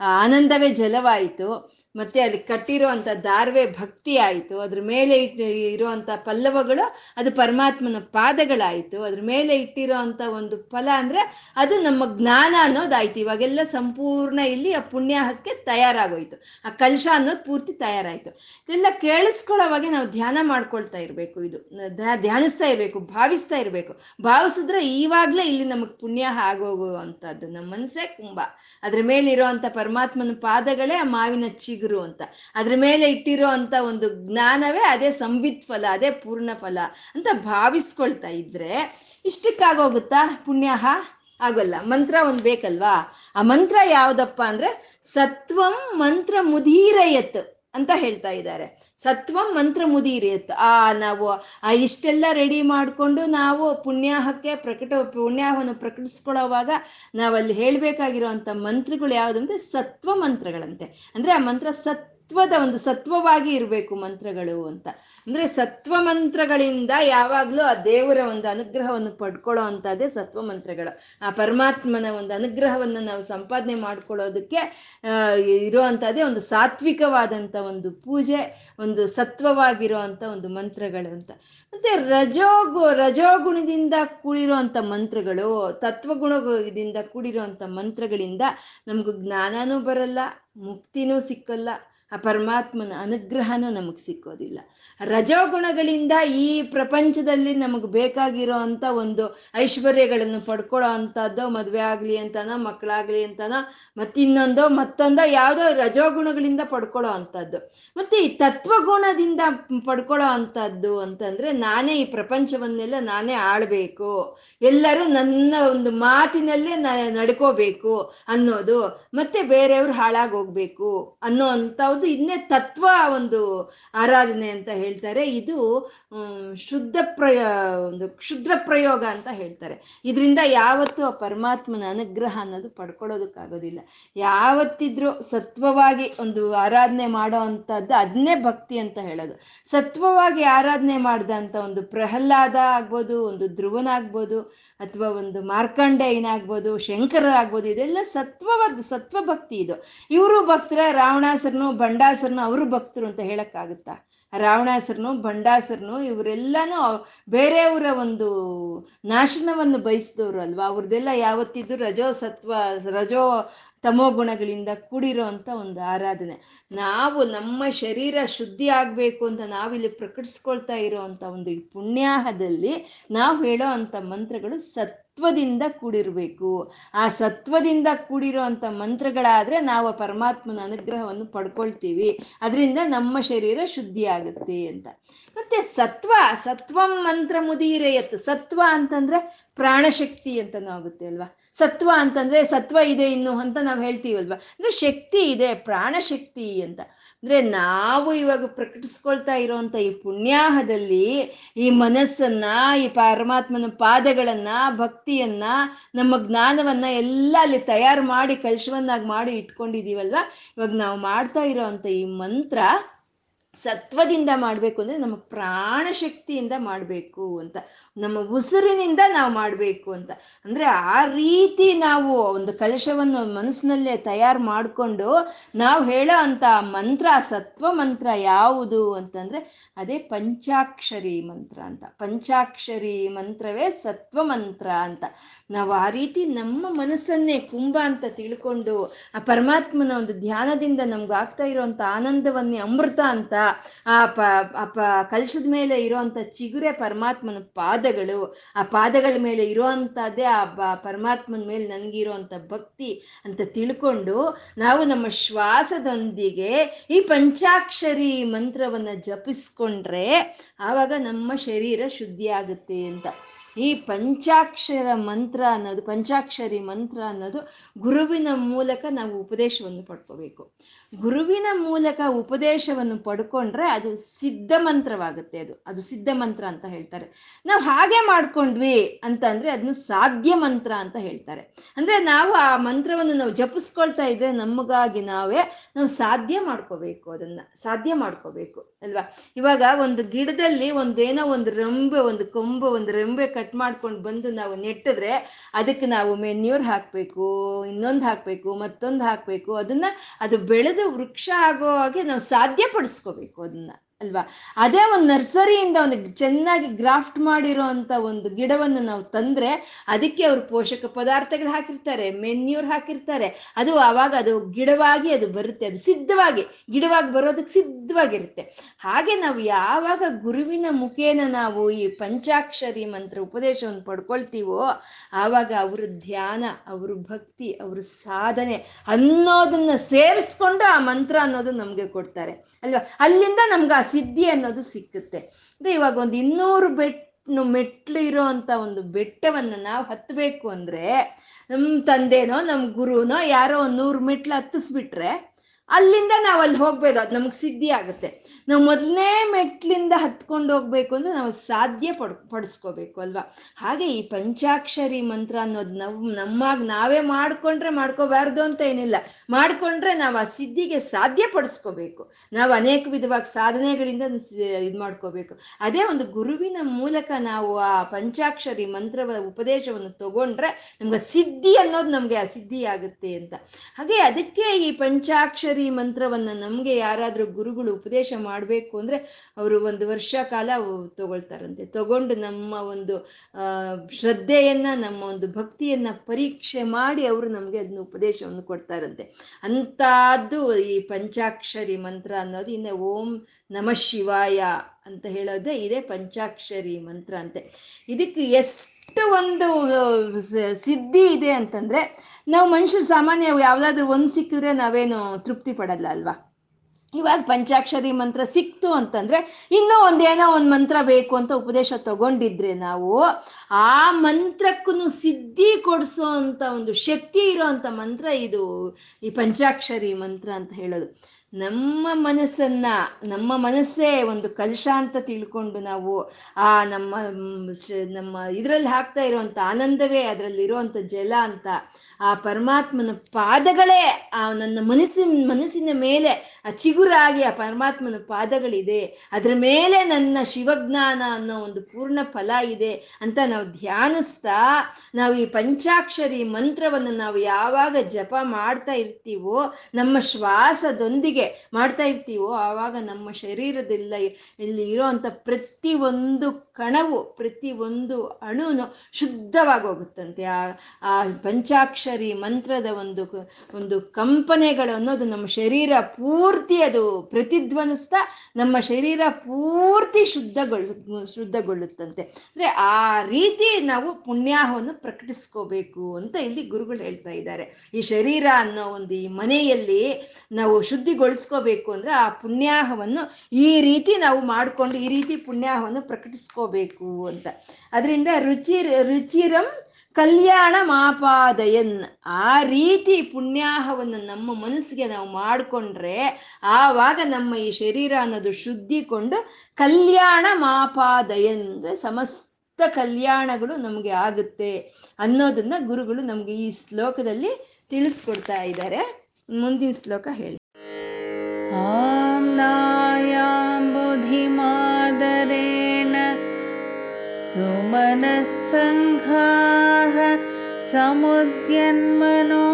ಆನಂದವೇ ಜಲವಾಯಿತು. ಮತ್ತೆ ಅಲ್ಲಿ ಕಟ್ಟಿರುವಂಥ ದಾರ್ವೆ ಭಕ್ತಿ ಆಯಿತು. ಅದ್ರ ಮೇಲೆ ಇಟ್ಟು ಇರುವಂಥ ಪಲ್ಲವಗಳು, ಅದು ಪರಮಾತ್ಮನ ಪಾದಗಳಾಯಿತು. ಅದ್ರ ಮೇಲೆ ಇಟ್ಟಿರೋ ಅಂಥ ಒಂದು ಫಲ ಅಂದರೆ ಅದು ನಮ್ಮ ಜ್ಞಾನ ಅನ್ನೋದಾಯ್ತು. ಇವಾಗೆಲ್ಲ ಸಂಪೂರ್ಣ ಇಲ್ಲಿ ಆ ಪುಣ್ಯಾಹಕ್ಕೆ ತಯಾರಾಗೋಯ್ತು. ಆ ಕಲಶ ಅನ್ನೋದು ಪೂರ್ತಿ ತಯಾರಾಯಿತು. ಇದೆಲ್ಲ ಕೇಳಿಸ್ಕೊಳ್ಳೋವಾಗೆ ನಾವು ಧ್ಯಾನ ಮಾಡ್ಕೊಳ್ತಾ ಇರಬೇಕು ಇದು. ಧ್ಯಾನಿಸ್ತಾ ಇರಬೇಕು, ಭಾವಿಸ್ತಾ ಇರಬೇಕು. ಭಾವಿಸಿದ್ರೆ ಇವಾಗಲೇ ಇಲ್ಲಿ ನಮಗೆ ಪುಣ್ಯ ಆಗೋಗುವಂಥದ್ದು ನಮ್ಮ ಮನಸ್ಸೇ ಕುಂಭ. ಅದ್ರ ಮೇಲೆ ಇರೋಂತ ಪರಮಾತ್ಮನ ಪಾದಗಳೇ ಆ ಮಾವಿನ ಚಿಗುರು ಅಂತ. ಅದ್ರ ಮೇಲೆ ಇಟ್ಟಿರೋ ಅಂತ ಒಂದು ಜ್ಞಾನವೇ ಅದೇ ಸಂವಿತ್ ಫಲ, ಅದೇ ಪೂರ್ಣ ಫಲ ಅಂತ ಭಾವಿಸ್ಕೊಳ್ತಾ ಇದ್ರೆ ಇಷ್ಟಕ್ಕಾಗೋಗುತ್ತಾ ಪುಣ್ಯ? ಆಗೋಲ್ಲ. ಮಂತ್ರ ಒಂದು ಬೇಕಲ್ವಾ? ಆ ಮಂತ್ರ ಯಾವುದಪ್ಪ ಅಂದ್ರೆ ಸತ್ವಂ ಮಂತ್ರ ಮುದೀರಯತ್ ಅಂತ ಹೇಳ್ತಾ ಇದ್ದಾರೆ. ಸತ್ವಂ ಮಂತ್ರ ಮುದೀರಿಯತ್ ಆ, ನಾವು, ಆ, ಇಷ್ಟೆಲ್ಲ ರೆಡಿ ಮಾಡಿಕೊಂಡು ನಾವು ಪುಣ್ಯಾಹಕ್ಕೆ ಪ್ರಕಟ, ಪುಣ್ಯಾಹವನ್ನು ಪ್ರಕಟಿಸ್ಕೊಳ್ಳೋವಾಗ ನಾವಲ್ಲಿ ಹೇಳಬೇಕಾಗಿರುವಂಥ ಮಂತ್ರಗಳು ಯಾವುದಂದ್ರೆ ಸತ್ವ ಮಂತ್ರಗಳಂತೆ. ಅಂದರೆ ಆ ಮಂತ್ರ ಸತ್ವ ಸತ್ವದ ಒಂದು ಸತ್ವವಾಗಿ ಇರಬೇಕು ಮಂತ್ರಗಳು ಅಂತ. ಅಂದ್ರೆ ಸತ್ವ ಮಂತ್ರಗಳಿಂದ ಯಾವಾಗಲೂ ಆ ದೇವರ ಒಂದು ಅನುಗ್ರಹವನ್ನು ಪಡ್ಕೊಳ್ಳೋ ಅಂಥದ್ದೇ ಸತ್ವ ಮಂತ್ರಗಳು. ಆ ಪರಮಾತ್ಮನ ಒಂದು ಅನುಗ್ರಹವನ್ನು ನಾವು ಸಂಪಾದನೆ ಮಾಡ್ಕೊಳ್ಳೋದಕ್ಕೆ ಇರೋ ಒಂದು ಸಾತ್ವಿಕವಾದಂಥ ಒಂದು ಪೂಜೆ, ಒಂದು ಸತ್ವವಾಗಿರೋ ಅಂಥ ಒಂದು ಮಂತ್ರಗಳು ಅಂತ. ಮತ್ತೆ ರಜೋಗು ರಜೋಗುಣದಿಂದ ಕೂಡಿರುವಂಥ ಮಂತ್ರಗಳು, ತತ್ವಗುಣದಿಂದ ಕೂಡಿರುವಂಥ ಮಂತ್ರಗಳಿಂದ ನಮ್ಗೆ ಜ್ಞಾನನೂ ಬರಲ್ಲ, ಮುಕ್ತಿನೂ ಸಿಕ್ಕಲ್ಲ ಆ ಪರಮಾತ್ಮನ ಅನುಗ್ರಹನೂ ನಮಗೆ ಸಿಕ್ಕೋದಿಲ್ಲ. ರಜೋಗುಣಗಳಿಂದ ಈ ಪ್ರಪಂಚದಲ್ಲಿ ನಮಗೆ ಬೇಕಾಗಿರೋ ಅಂಥ ಒಂದು ಐಶ್ವರ್ಯಗಳನ್ನು ಪಡ್ಕೊಳ್ಳೋ ಅಂಥದ್ದು ಮದುವೆ ಆಗಲಿ ಅಂತನೋ ಮಕ್ಕಳಾಗಲಿ ಅಂತನೋ, ಮತ್ತಿನ್ನೊಂದೋ, ಮತ್ತೊಂದೋ ಯಾವುದೋ ರಜೋಗುಣಗಳಿಂದ ಪಡ್ಕೊಳ್ಳೋ ಅಂಥದ್ದು. ಮತ್ತು ಈ ತತ್ವಗುಣದಿಂದ ಪಡ್ಕೊಳ್ಳೋ ಅಂಥದ್ದು ಅಂತಂದರೆ ನಾನೇ ಈ ಪ್ರಪಂಚವನ್ನೆಲ್ಲ ನಾನೇ ಆಳಬೇಕು. ಎಲ್ಲರೂ ನನ್ನ ಒಂದು ಮಾತಿನಲ್ಲೇ ನಡ್ಕೋಬೇಕು ಅನ್ನೋದು, ಮತ್ತೆ ಬೇರೆಯವ್ರು ಹಾಳಾಗೋಗ್ಬೇಕು ಅನ್ನೋ ಅಂಥದ್ದು ಇದನ್ನೇ ತತ್ವ ಒಂದು ಆರಾಧನೆ ಅಂತ ಹೇಳ್ತಾರೆ. ಇದು ಶುದ್ಧ ಪ್ರಯೋ, ಒಂದು ಕ್ಷುದ್ರ ಪ್ರಯೋಗ ಅಂತ ಹೇಳ್ತಾರೆ. ಇದರಿಂದ ಯಾವತ್ತೂ ಆ ಪರಮಾತ್ಮನ ಅನುಗ್ರಹ ಅನ್ನೋದು ಪಡ್ಕೊಳ್ಳೋದಕ್ಕಾಗೋದಿಲ್ಲ. ಯಾವತ್ತಿದ್ರೂ ಸತ್ವವಾಗಿ ಒಂದು ಆರಾಧನೆ ಮಾಡೋ ಅಂಥದ್ದು ಅದನ್ನೇ ಭಕ್ತಿ ಅಂತ ಹೇಳೋದು. ಸತ್ವವಾಗಿ ಆರಾಧನೆ ಮಾಡಿದಂತ ಒಂದು ಪ್ರಹ್ಲಾದ ಆಗ್ಬೋದು, ಒಂದು ಧ್ರುವನಾಗ್ಬೋದು ಅಥವಾ ಒಂದು ಮಾರ್ಕಂಡೇಯನಾಗ್ಬೋದು ಶಂಕರರಾಗ್ಬೋದು, ಇದೆಲ್ಲ ಸತ್ವವಾದ, ಸತ್ವ ಭಕ್ತಿ ಇದು. ಇವರು ಭಕ್ತರ, ರಾವಣಾಸರನು ಬಂಡಾಸರನು ಅವರು ಭಕ್ತರು ಅಂತ ಹೇಳಕ್ಕಾಗುತ್ತಾ? ರಾವಣಾಸರನು, ಭಂಡಾಸರನು ಇವರೆಲ್ಲಾನು ಬೇರೆಯವರ ಒಂದು ನಾಶನವನ್ನು ಬಯಸಿದವರು ಅಲ್ವಾ? ಅವ್ರದ್ದೆಲ್ಲ ಯಾವತ್ತಿದ್ದು ರಜೋ ಸತ್ವ, ರಜೋ ತಮೋ ಗುಣಗಳಿಂದ ಕೂಡಿರೋ ಒಂದು ಆರಾಧನೆ. ನಾವು ನಮ್ಮ ಶರೀರ ಶುದ್ಧಿ ಆಗಬೇಕು ಅಂತ ನಾವಿಲ್ಲಿ ಪ್ರಕಟಿಸ್ಕೊಳ್ತಾ ಇರೋ ಅಂಥ ಒಂದು ಪುಣ್ಯಾಹದಲ್ಲಿ ನಾವು ಹೇಳೋ ಅಂಥ ಮಂತ್ರಗಳು ಸತ್ವದಿಂದ ಕೂಡಿರಬೇಕು. ಆ ಸತ್ವದಿಂದ ಕೂಡಿರೋ ಅಂಥ ಮಂತ್ರಗಳಾದರೆ ನಾವು ಪರಮಾತ್ಮನ ಅನುಗ್ರಹವನ್ನು ಪಡ್ಕೊಳ್ತೀವಿ. ಅದರಿಂದ ನಮ್ಮ ಶರೀರ ಶುದ್ಧಿ ಆಗುತ್ತೆ ಅಂತ. ಮತ್ತೆ ಸತ್ವ, ಸತ್ವಂ ಮಂತ್ರ ಮುದೀರೆಯತ್. ಸತ್ವ ಅಂತಂದ್ರೆ ಪ್ರಾಣಶಕ್ತಿ ಅಂತನೂ ಆಗುತ್ತೆ ಅಲ್ವಾ? ಸತ್ವ ಅಂತಂದ್ರೆ ಸತ್ವ ಇದೆ ಇನ್ನು ಅಂತ ನಾವು ಹೇಳ್ತೀವಲ್ವಾ? ಅಂದ್ರೆ ಶಕ್ತಿ ಇದೆ, ಪ್ರಾಣಶಕ್ತಿ ಅಂತ. ಅಂದ್ರೆ ನಾವು ಇವಾಗ ಪ್ರಕಟಿಸ್ಕೊಳ್ತಾ ಇರೋವಂಥ ಈ ಪುಣ್ಯಾಹದಲ್ಲಿ ಈ ಮನಸ್ಸನ್ನ, ಈ ಪರಮಾತ್ಮನ ಪಾದಗಳನ್ನ, ಭಕ್ತಿಯನ್ನ, ನಮ್ಮ ಜ್ಞಾನವನ್ನ ಎಲ್ಲ ಅಲ್ಲಿ ತಯಾರು ಮಾಡಿ, ಕಲಶವನ್ನಾಗಿ ಮಾಡಿ ಇಟ್ಕೊಂಡಿದೀವಲ್ವಾ? ಇವಾಗ ನಾವು ಮಾಡ್ತಾ ಇರೋವಂಥ ಈ ಮಂತ್ರ ಸತ್ವದಿಂದ ಮಾಡಬೇಕು ಅಂದರೆ ನಮ್ಮ ಪ್ರಾಣಶಕ್ತಿಯಿಂದ ಮಾಡಬೇಕು ಅಂತ. ನಮ್ಮ ಉಸಿರಿನಿಂದ ನಾವು ಮಾಡಬೇಕು ಅಂತ. ಅಂದರೆ ಆ ರೀತಿ ನಾವು ಒಂದು ಕಲಶವನ್ನು ಮನಸ್ಸಿನಲ್ಲೇ ತಯಾರು ಮಾಡಿಕೊಂಡು ನಾವು ಹೇಳೋ ಅಂಥ ಮಂತ್ರ, ಸತ್ವ ಮಂತ್ರ ಯಾವುದು ಅಂತಂದರೆ ಅದೇ ಪಂಚಾಕ್ಷರಿ ಮಂತ್ರ ಅಂತ. ಪಂಚಾಕ್ಷರಿ ಮಂತ್ರವೇ ಸತ್ವ ಮಂತ್ರ ಅಂತ. ನಾವು ಆ ರೀತಿ ನಮ್ಮ ಮನಸ್ಸನ್ನೇ ಕುಂಭ ಅಂತ ತಿಳ್ಕೊಂಡು ಆ ಪರಮಾತ್ಮನ ಒಂದು ಧ್ಯಾನದಿಂದ ನಮ್ಗೆ ಆಗ್ತಾ ಇರೋವಂಥ ಆನಂದವನ್ನೇ ಅಮೃತ ಅಂತ, ಆ ಪ ಪ, ಕಲಶದ ಮೇಲೆ ಇರೋವಂಥ ಚಿಗುರೆ ಪರಮಾತ್ಮನ ಪಾದಗಳು, ಆ ಪಾದಗಳ ಮೇಲೆ ಇರೋವಂಥದ್ದೇ ಆ ಪರಮಾತ್ಮನ ಮೇಲೆ ನನಗಿರುವಂಥ ಭಕ್ತಿ ಅಂತ ತಿಳ್ಕೊಂಡು ನಾವು ನಮ್ಮ ಶ್ವಾಸದೊಂದಿಗೆ ಈ ಪಂಚಾಕ್ಷರಿ ಮಂತ್ರವನ್ನು ಜಪಿಸ್ಕೊಂಡ್ರೆ ಆವಾಗ ನಮ್ಮ ಶರೀರ ಶುದ್ಧಿ ಆಗುತ್ತೆ ಅಂತ. ಈ ಪಂಚಾಕ್ಷರ ಮಂತ್ರ ಅನ್ನೋದು, ಪಂಚಾಕ್ಷರಿ ಮಂತ್ರ ಅನ್ನೋದು ಗುರುವಿನ ಮೂಲಕ ನಾವು ಉಪದೇಶವನ್ನು ಪಡ್ಕೋಬೇಕು. ಗುರುವಿನ ಮೂಲಕ ಉಪದೇಶವನ್ನು ಪಡ್ಕೊಂಡ್ರೆ ಅದು ಸಿದ್ಧ ಮಂತ್ರವಾಗುತ್ತೆ ಅದು. ಅದು ಸಿದ್ಧ ಮಂತ್ರ ಅಂತ ಹೇಳ್ತಾರೆ. ನಾವು ಹಾಗೆ ಮಾಡ್ಕೊಂಡ್ವಿ ಅಂತ ಅಂದ್ರೆ ಅದನ್ನ ಸಾಧ್ಯ ಮಂತ್ರ ಅಂತ ಹೇಳ್ತಾರೆ. ಅಂದ್ರೆ ನಾವು ಆ ಮಂತ್ರವನ್ನು ನಾವು ಜಪಿಸ್ಕೊಳ್ತಾ ಇದ್ರೆ ನಮಗಾಗಿ ನಾವೇ ನಾವು ಸಾಧ್ಯ ಮಾಡ್ಕೋಬೇಕು ಅದನ್ನ. ಸಾಧ್ಯ ಮಾಡ್ಕೋಬೇಕು, ಅಲ್ವಾ? ಇವಾಗ ಒಂದು ಗಿಡದಲ್ಲಿ ಒಂದೇನೋ ಒಂದು ರೆಂಬೆ, ಒಂದು ಕೊಂಬು, ಒಂದು ರೆಂಬೆ ಕಟ್ ಮಾಡ್ಕೊಂಡು ಬಂದು ನಾವು ನೆಟ್ಟಿದ್ರೆ ಅದಕ್ಕೆ ನಾವು ಮೆನ್ಯೂರ್ ಹಾಕಬೇಕು, ಇನ್ನೊಂದು ಹಾಕಬೇಕು, ಮತ್ತೊಂದು ಹಾಕಬೇಕು, ಅದನ್ನ ಅದು ಬೆಳೆದು ವೃಕ್ಷ ಆಗೋ ಹಾಗೆ ನಾವು ಸಾಧ್ಯಪಡಿಸ್ಕೋಬೇಕು ಅದನ್ನ. ಅಲ್ವಾ? ಅದೇ ಒಂದು ನರ್ಸರಿಯಿಂದ ಒಂದು ಚೆನ್ನಾಗಿ ಗ್ರಾಫ್ಟ್ ಮಾಡಿರೋ ಅಂತ ಒಂದು ಗಿಡವನ್ನು ನಾವು ತಂದ್ರೆ ಅದಕ್ಕೆ ಅವರು ಪೋಷಕ ಪದಾರ್ಥಗಳು ಹಾಕಿರ್ತಾರೆ, ಮೆನ್ಯೂರ್ ಹಾಕಿರ್ತಾರೆ. ಅದು ಆವಾಗ ಅದು ಗಿಡವಾಗಿ ಅದು ಬರುತ್ತೆ. ಅದು ಸಿದ್ಧವಾಗಿ, ಗಿಡವಾಗಿ ಬರೋದಕ್ಕೆ ಸಿದ್ಧವಾಗಿರುತ್ತೆ. ಹಾಗೆ ನಾವು ಯಾವಾಗ ಗುರುವಿನ ಮುಖೇನ ನಾವು ಈ ಪಂಚಾಕ್ಷರಿ ಮಂತ್ರ ಉಪದೇಶವನ್ನು ಪಡ್ಕೊಳ್ತೀವೋ, ಆವಾಗ ಅವ್ರ ಧ್ಯಾನ, ಅವ್ರ ಭಕ್ತಿ, ಅವ್ರ ಸಾಧನೆ ಅನ್ನೋದನ್ನ ಸೇರಿಸ್ಕೊಂಡು ಆ ಮಂತ್ರ ಅನ್ನೋದು ನಮಗೆ ಕೊಡ್ತಾರೆ. ಅಲ್ವಾ? ಅಲ್ಲಿಂದ ನಮ್ಗೆ ಸಿದ್ಧಿ ಅನ್ನೋದು ಸಿಕ್ಕುತ್ತೆ. ಅಂದ್ರೆ ಇವಾಗ ಒಂದು ಇನ್ನೂರು ಬೆಟ್ ಮೆಟ್ಲು ಇರೋ ಅಂತ ಒಂದು ಬೆಟ್ಟವನ್ನು ನಾವು ಹತ್ತಬೇಕು ಅಂದ್ರೆ ನಮ್ಮ ತಂದೆನೋ ನಮ್ಮ ಗುರುನೋ ಯಾರೋ ಒಂದು ನೂರು ಮೆಟ್ಲು ಹತ್ತಿಸ್ಬಿಟ್ರೆ ಅಲ್ಲಿಂದ ನಾವು ಅಲ್ಲಿ ಹೋಗ್ಬೋದು. ಅದು ನಮ್ಗೆ ಸಿದ್ಧಿ ಆಗುತ್ತೆ. ನಾವು ಮೊದಲನೇ ಮೆಟ್ಲಿಂದ ಹತ್ಕೊಂಡು ಹೋಗ್ಬೇಕು ಅಂದ್ರೆ ನಾವು ಸಾಧ್ಯ ಪಡ್, ಪಡಿಸ್ಕೋಬೇಕು ಅಲ್ವಾ? ಹಾಗೆ ಈ ಪಂಚಾಕ್ಷರಿ ಮಂತ್ರ ಅನ್ನೋದು ನಾವು ನಮ್ಮಾಗ ನಾವೇ ಮಾಡ್ಕೊಂಡ್ರೆ ಮಾಡ್ಕೋಬಾರ್ದು ಅಂತ ಏನಿಲ್ಲ. ಮಾಡ್ಕೊಂಡ್ರೆ ನಾವು ಆ ಸಿದ್ಧಿಗೆ ಸಾಧ್ಯ ಪಡಿಸ್ಕೋಬೇಕು. ನಾವು ಅನೇಕ ವಿಧವಾಗಿ ಸಾಧನೆಗಳಿಂದ ಇದು ಮಾಡ್ಕೋಬೇಕು. ಅದೇ ಒಂದು ಗುರುವಿನ ಮೂಲಕ ನಾವು ಆ ಪಂಚಾಕ್ಷರಿ ಮಂತ್ರವ, ಉಪದೇಶವನ್ನು ತಗೊಂಡ್ರೆ ನಮ್ಗೆ ಸಿದ್ಧಿ ಅನ್ನೋದು ನಮಗೆ ಸಿದ್ಧಿ ಆಗುತ್ತೆ ಅಂತ. ಹಾಗೆ ಅದಕ್ಕೆ ಈ ಪಂಚಾಕ್ಷರಿ ಮಂತ್ರವನ್ನು ನಮಗೆ ಯಾರಾದರೂ ಗುರುಗಳು ಉಪದೇಶ ಮಾಡಬೇಕು ಅಂದರೆ ಅವರು ಒಂದು ವರ್ಷ ಕಾಲ ತಗೊಳ್ತಾರಂತೆ. ತಗೊಂಡು ನಮ್ಮ ಒಂದು ಶ್ರದ್ಧೆಯನ್ನು, ನಮ್ಮ ಒಂದು ಭಕ್ತಿಯನ್ನು ಪರೀಕ್ಷೆ ಮಾಡಿ ಅವರು ನಮಗೆ ಅದನ್ನ ಉಪದೇಶವನ್ನು ಕೊಡ್ತಾರಂತೆ. ಅಂಥದ್ದು ಈ ಪಂಚಾಕ್ಷರಿ ಮಂತ್ರ ಅನ್ನೋದು ಇನ್ನು ಓಂ ನಮ ಶಿವಾಯ ಅಂತ ಹೇಳೋದೇ ಇದೇ ಪಂಚಾಕ್ಷರಿ ಮಂತ್ರ ಅಂತೆ. ಇದಕ್ಕೆ ಎಷ್ಟು ಒಂದು ಸಿದ್ಧಿ ಇದೆ ಅಂತಂದರೆ ನಾವು ಮನುಷ್ಯರು ಸಾಮಾನ್ಯ ಯಾವುದಾದ್ರೂ ಒಂದು ಸಿಕ್ಕಿದ್ರೆ ನಾವೇನು ತೃಪ್ತಿ ಪಡಲ್ಲ ಅಲ್ವಾ? ಇವಾಗ ಪಂಚಾಕ್ಷರಿ ಮಂತ್ರ ಸಿಕ್ತು ಅಂತಂದ್ರೆ ಇನ್ನೂ ಒಂದೇನೋ ಒಂದು ಮಂತ್ರ ಬೇಕು ಅಂತ ಉಪದೇಶ ತಗೊಂಡಿದ್ರೆ ನಾವು ಆ ಮಂತ್ರಕ್ಕೂ ಸಿದ್ಧಿ ಕೊಡಿಸೋ ಅಂತ ಒಂದು ಶಕ್ತಿ ಇರೋ ಅಂತ ಮಂತ್ರ ಇದು ಈ ಪಂಚಾಕ್ಷರಿ ಮಂತ್ರ ಅಂತ ಹೇಳೋದು. ನಮ್ಮ ಮನಸ್ಸನ್ನ, ನಮ್ಮ ಮನಸ್ಸೇ ಒಂದು ಕಲಶ ಅಂತ ತಿಳ್ಕೊಂಡು ನಾವು ಆ ನಮ್ಮ ನಮ್ಮ ಇದರಲ್ಲಿ ಹಾಕ್ತಾ ಇರುವಂತ ಆನಂದವೇ ಅದರಲ್ಲಿ ಇರುವಂತ ಜಲ ಅಂತ, ಆ ಪರಮಾತ್ಮನ ಪಾದಗಳೇ, ಆ ನನ್ನ ಮನಸ್ಸಿನ ಮನಸ್ಸಿನ ಮೇಲೆ ಆ ಚಿಗುರಾಗಿ ಆ ಪರಮಾತ್ಮನ ಪಾದಗಳಿದೆ. ಅದರ ಮೇಲೆ ನನ್ನ ಶಿವಜ್ಞಾನ ಅನ್ನೋ ಒಂದು ಪೂರ್ಣ ಫಲ ಇದೆ ಅಂತ ನಾವು ಧ್ಯಾನಿಸ್ತಾ, ನಾವು ಈ ಪಂಚಾಕ್ಷರಿ ಮಂತ್ರವನ್ನು ನಾವು ಯಾವಾಗ ಜಪ ಮಾಡ್ತಾ ಇರ್ತೀವೋ, ನಮ್ಮ ಶ್ವಾಸದೊಂದಿಗೆ ಮಾಡ್ತಾ ಇರ್ತೀವೋ, ಆವಾಗ ನಮ್ಮ ಶರೀರದಿಲ್ಲ ಇಲ್ಲಿ ಇರೋವಂಥ ಪ್ರತಿ ಒಂದು ಕಣವು ಪ್ರತಿ ಒಂದು ಅಣುನು ಶುದ್ಧವಾಗಿ ಹೋಗುತ್ತಂತೆ ಆ ಪಂಚಾಕ್ಷರಿ ಮಂತ್ರದ ಒಂದು ಒಂದು ಕಂಪನೆಗಳು ಅನ್ನೋದು ನಮ್ಮ ಶರೀರ ಪೂರ್ತಿ ಅದು ಪ್ರತಿಧ್ವನಿಸ್ತಾ ನಮ್ಮ ಶರೀರ ಪೂರ್ತಿ ಶುದ್ಧಗೊಳ್ ಶುದ್ಧಗೊಳ್ಳುತ್ತಂತೆ. ಅಂದ್ರೆ ಆ ರೀತಿ ನಾವು ಪುಣ್ಯಾಹವನ್ನು ಪ್ರಕಟಿಸ್ಕೋಬೇಕು ಅಂತ ಇಲ್ಲಿ ಗುರುಗಳು ಹೇಳ್ತಾ ಇದ್ದಾರೆ. ಈ ಶರೀರ ಅನ್ನೋ ಒಂದು ಈ ಮನೆಯಲ್ಲಿ ನಾವು ಶುದ್ಧಿಗೊಳಿಸ್ಕೋಬೇಕು ಅಂದ್ರೆ ಆ ಪುಣ್ಯಾಹವನ್ನು ಈ ರೀತಿ ನಾವು ಮಾಡಿಕೊಂಡು ಈ ರೀತಿ ಪುಣ್ಯಾಹವನ್ನು ಪ್ರಕಟಿಸ್ಕೋಬೇಕು ಅಂತ. ಅದರಿಂದ ರುಚಿ ರುಚಿರಂ ಕಲ್ಯಾಣ ಮಾಪಾದಯನ್ ಆ ರೀತಿ ಪುಣ್ಯಾಹವನ್ನು ನಮ್ಮ ಮನಸ್ಸಿಗೆ ನಾವು ಮಾಡಿಕೊಂಡ್ರೆ ಆವಾಗ ನಮ್ಮ ಈ ಶರೀರ ಅನ್ನೋದು ಶುದ್ಧಿಕೊಂಡು ಕಲ್ಯಾಣ ಮಾಪಾದಯನ್ ಸಮಸ್ತ ಕಲ್ಯಾಣಗಳು ನಮಗೆ ಆಗುತ್ತೆ ಅನ್ನೋದನ್ನ ಗುರುಗಳು ನಮಗೆ ಈ ಶ್ಲೋಕದಲ್ಲಿ ತಿಳಿಸ್ಕೊಡ್ತಾ ಇದ್ದಾರೆ. ಮುಂದಿನ ಶ್ಲೋಕ ಹೇಳಿ. ॐ नायां बुधिमादरेण सुमनस्सङ्घाः समुद्यन्मनो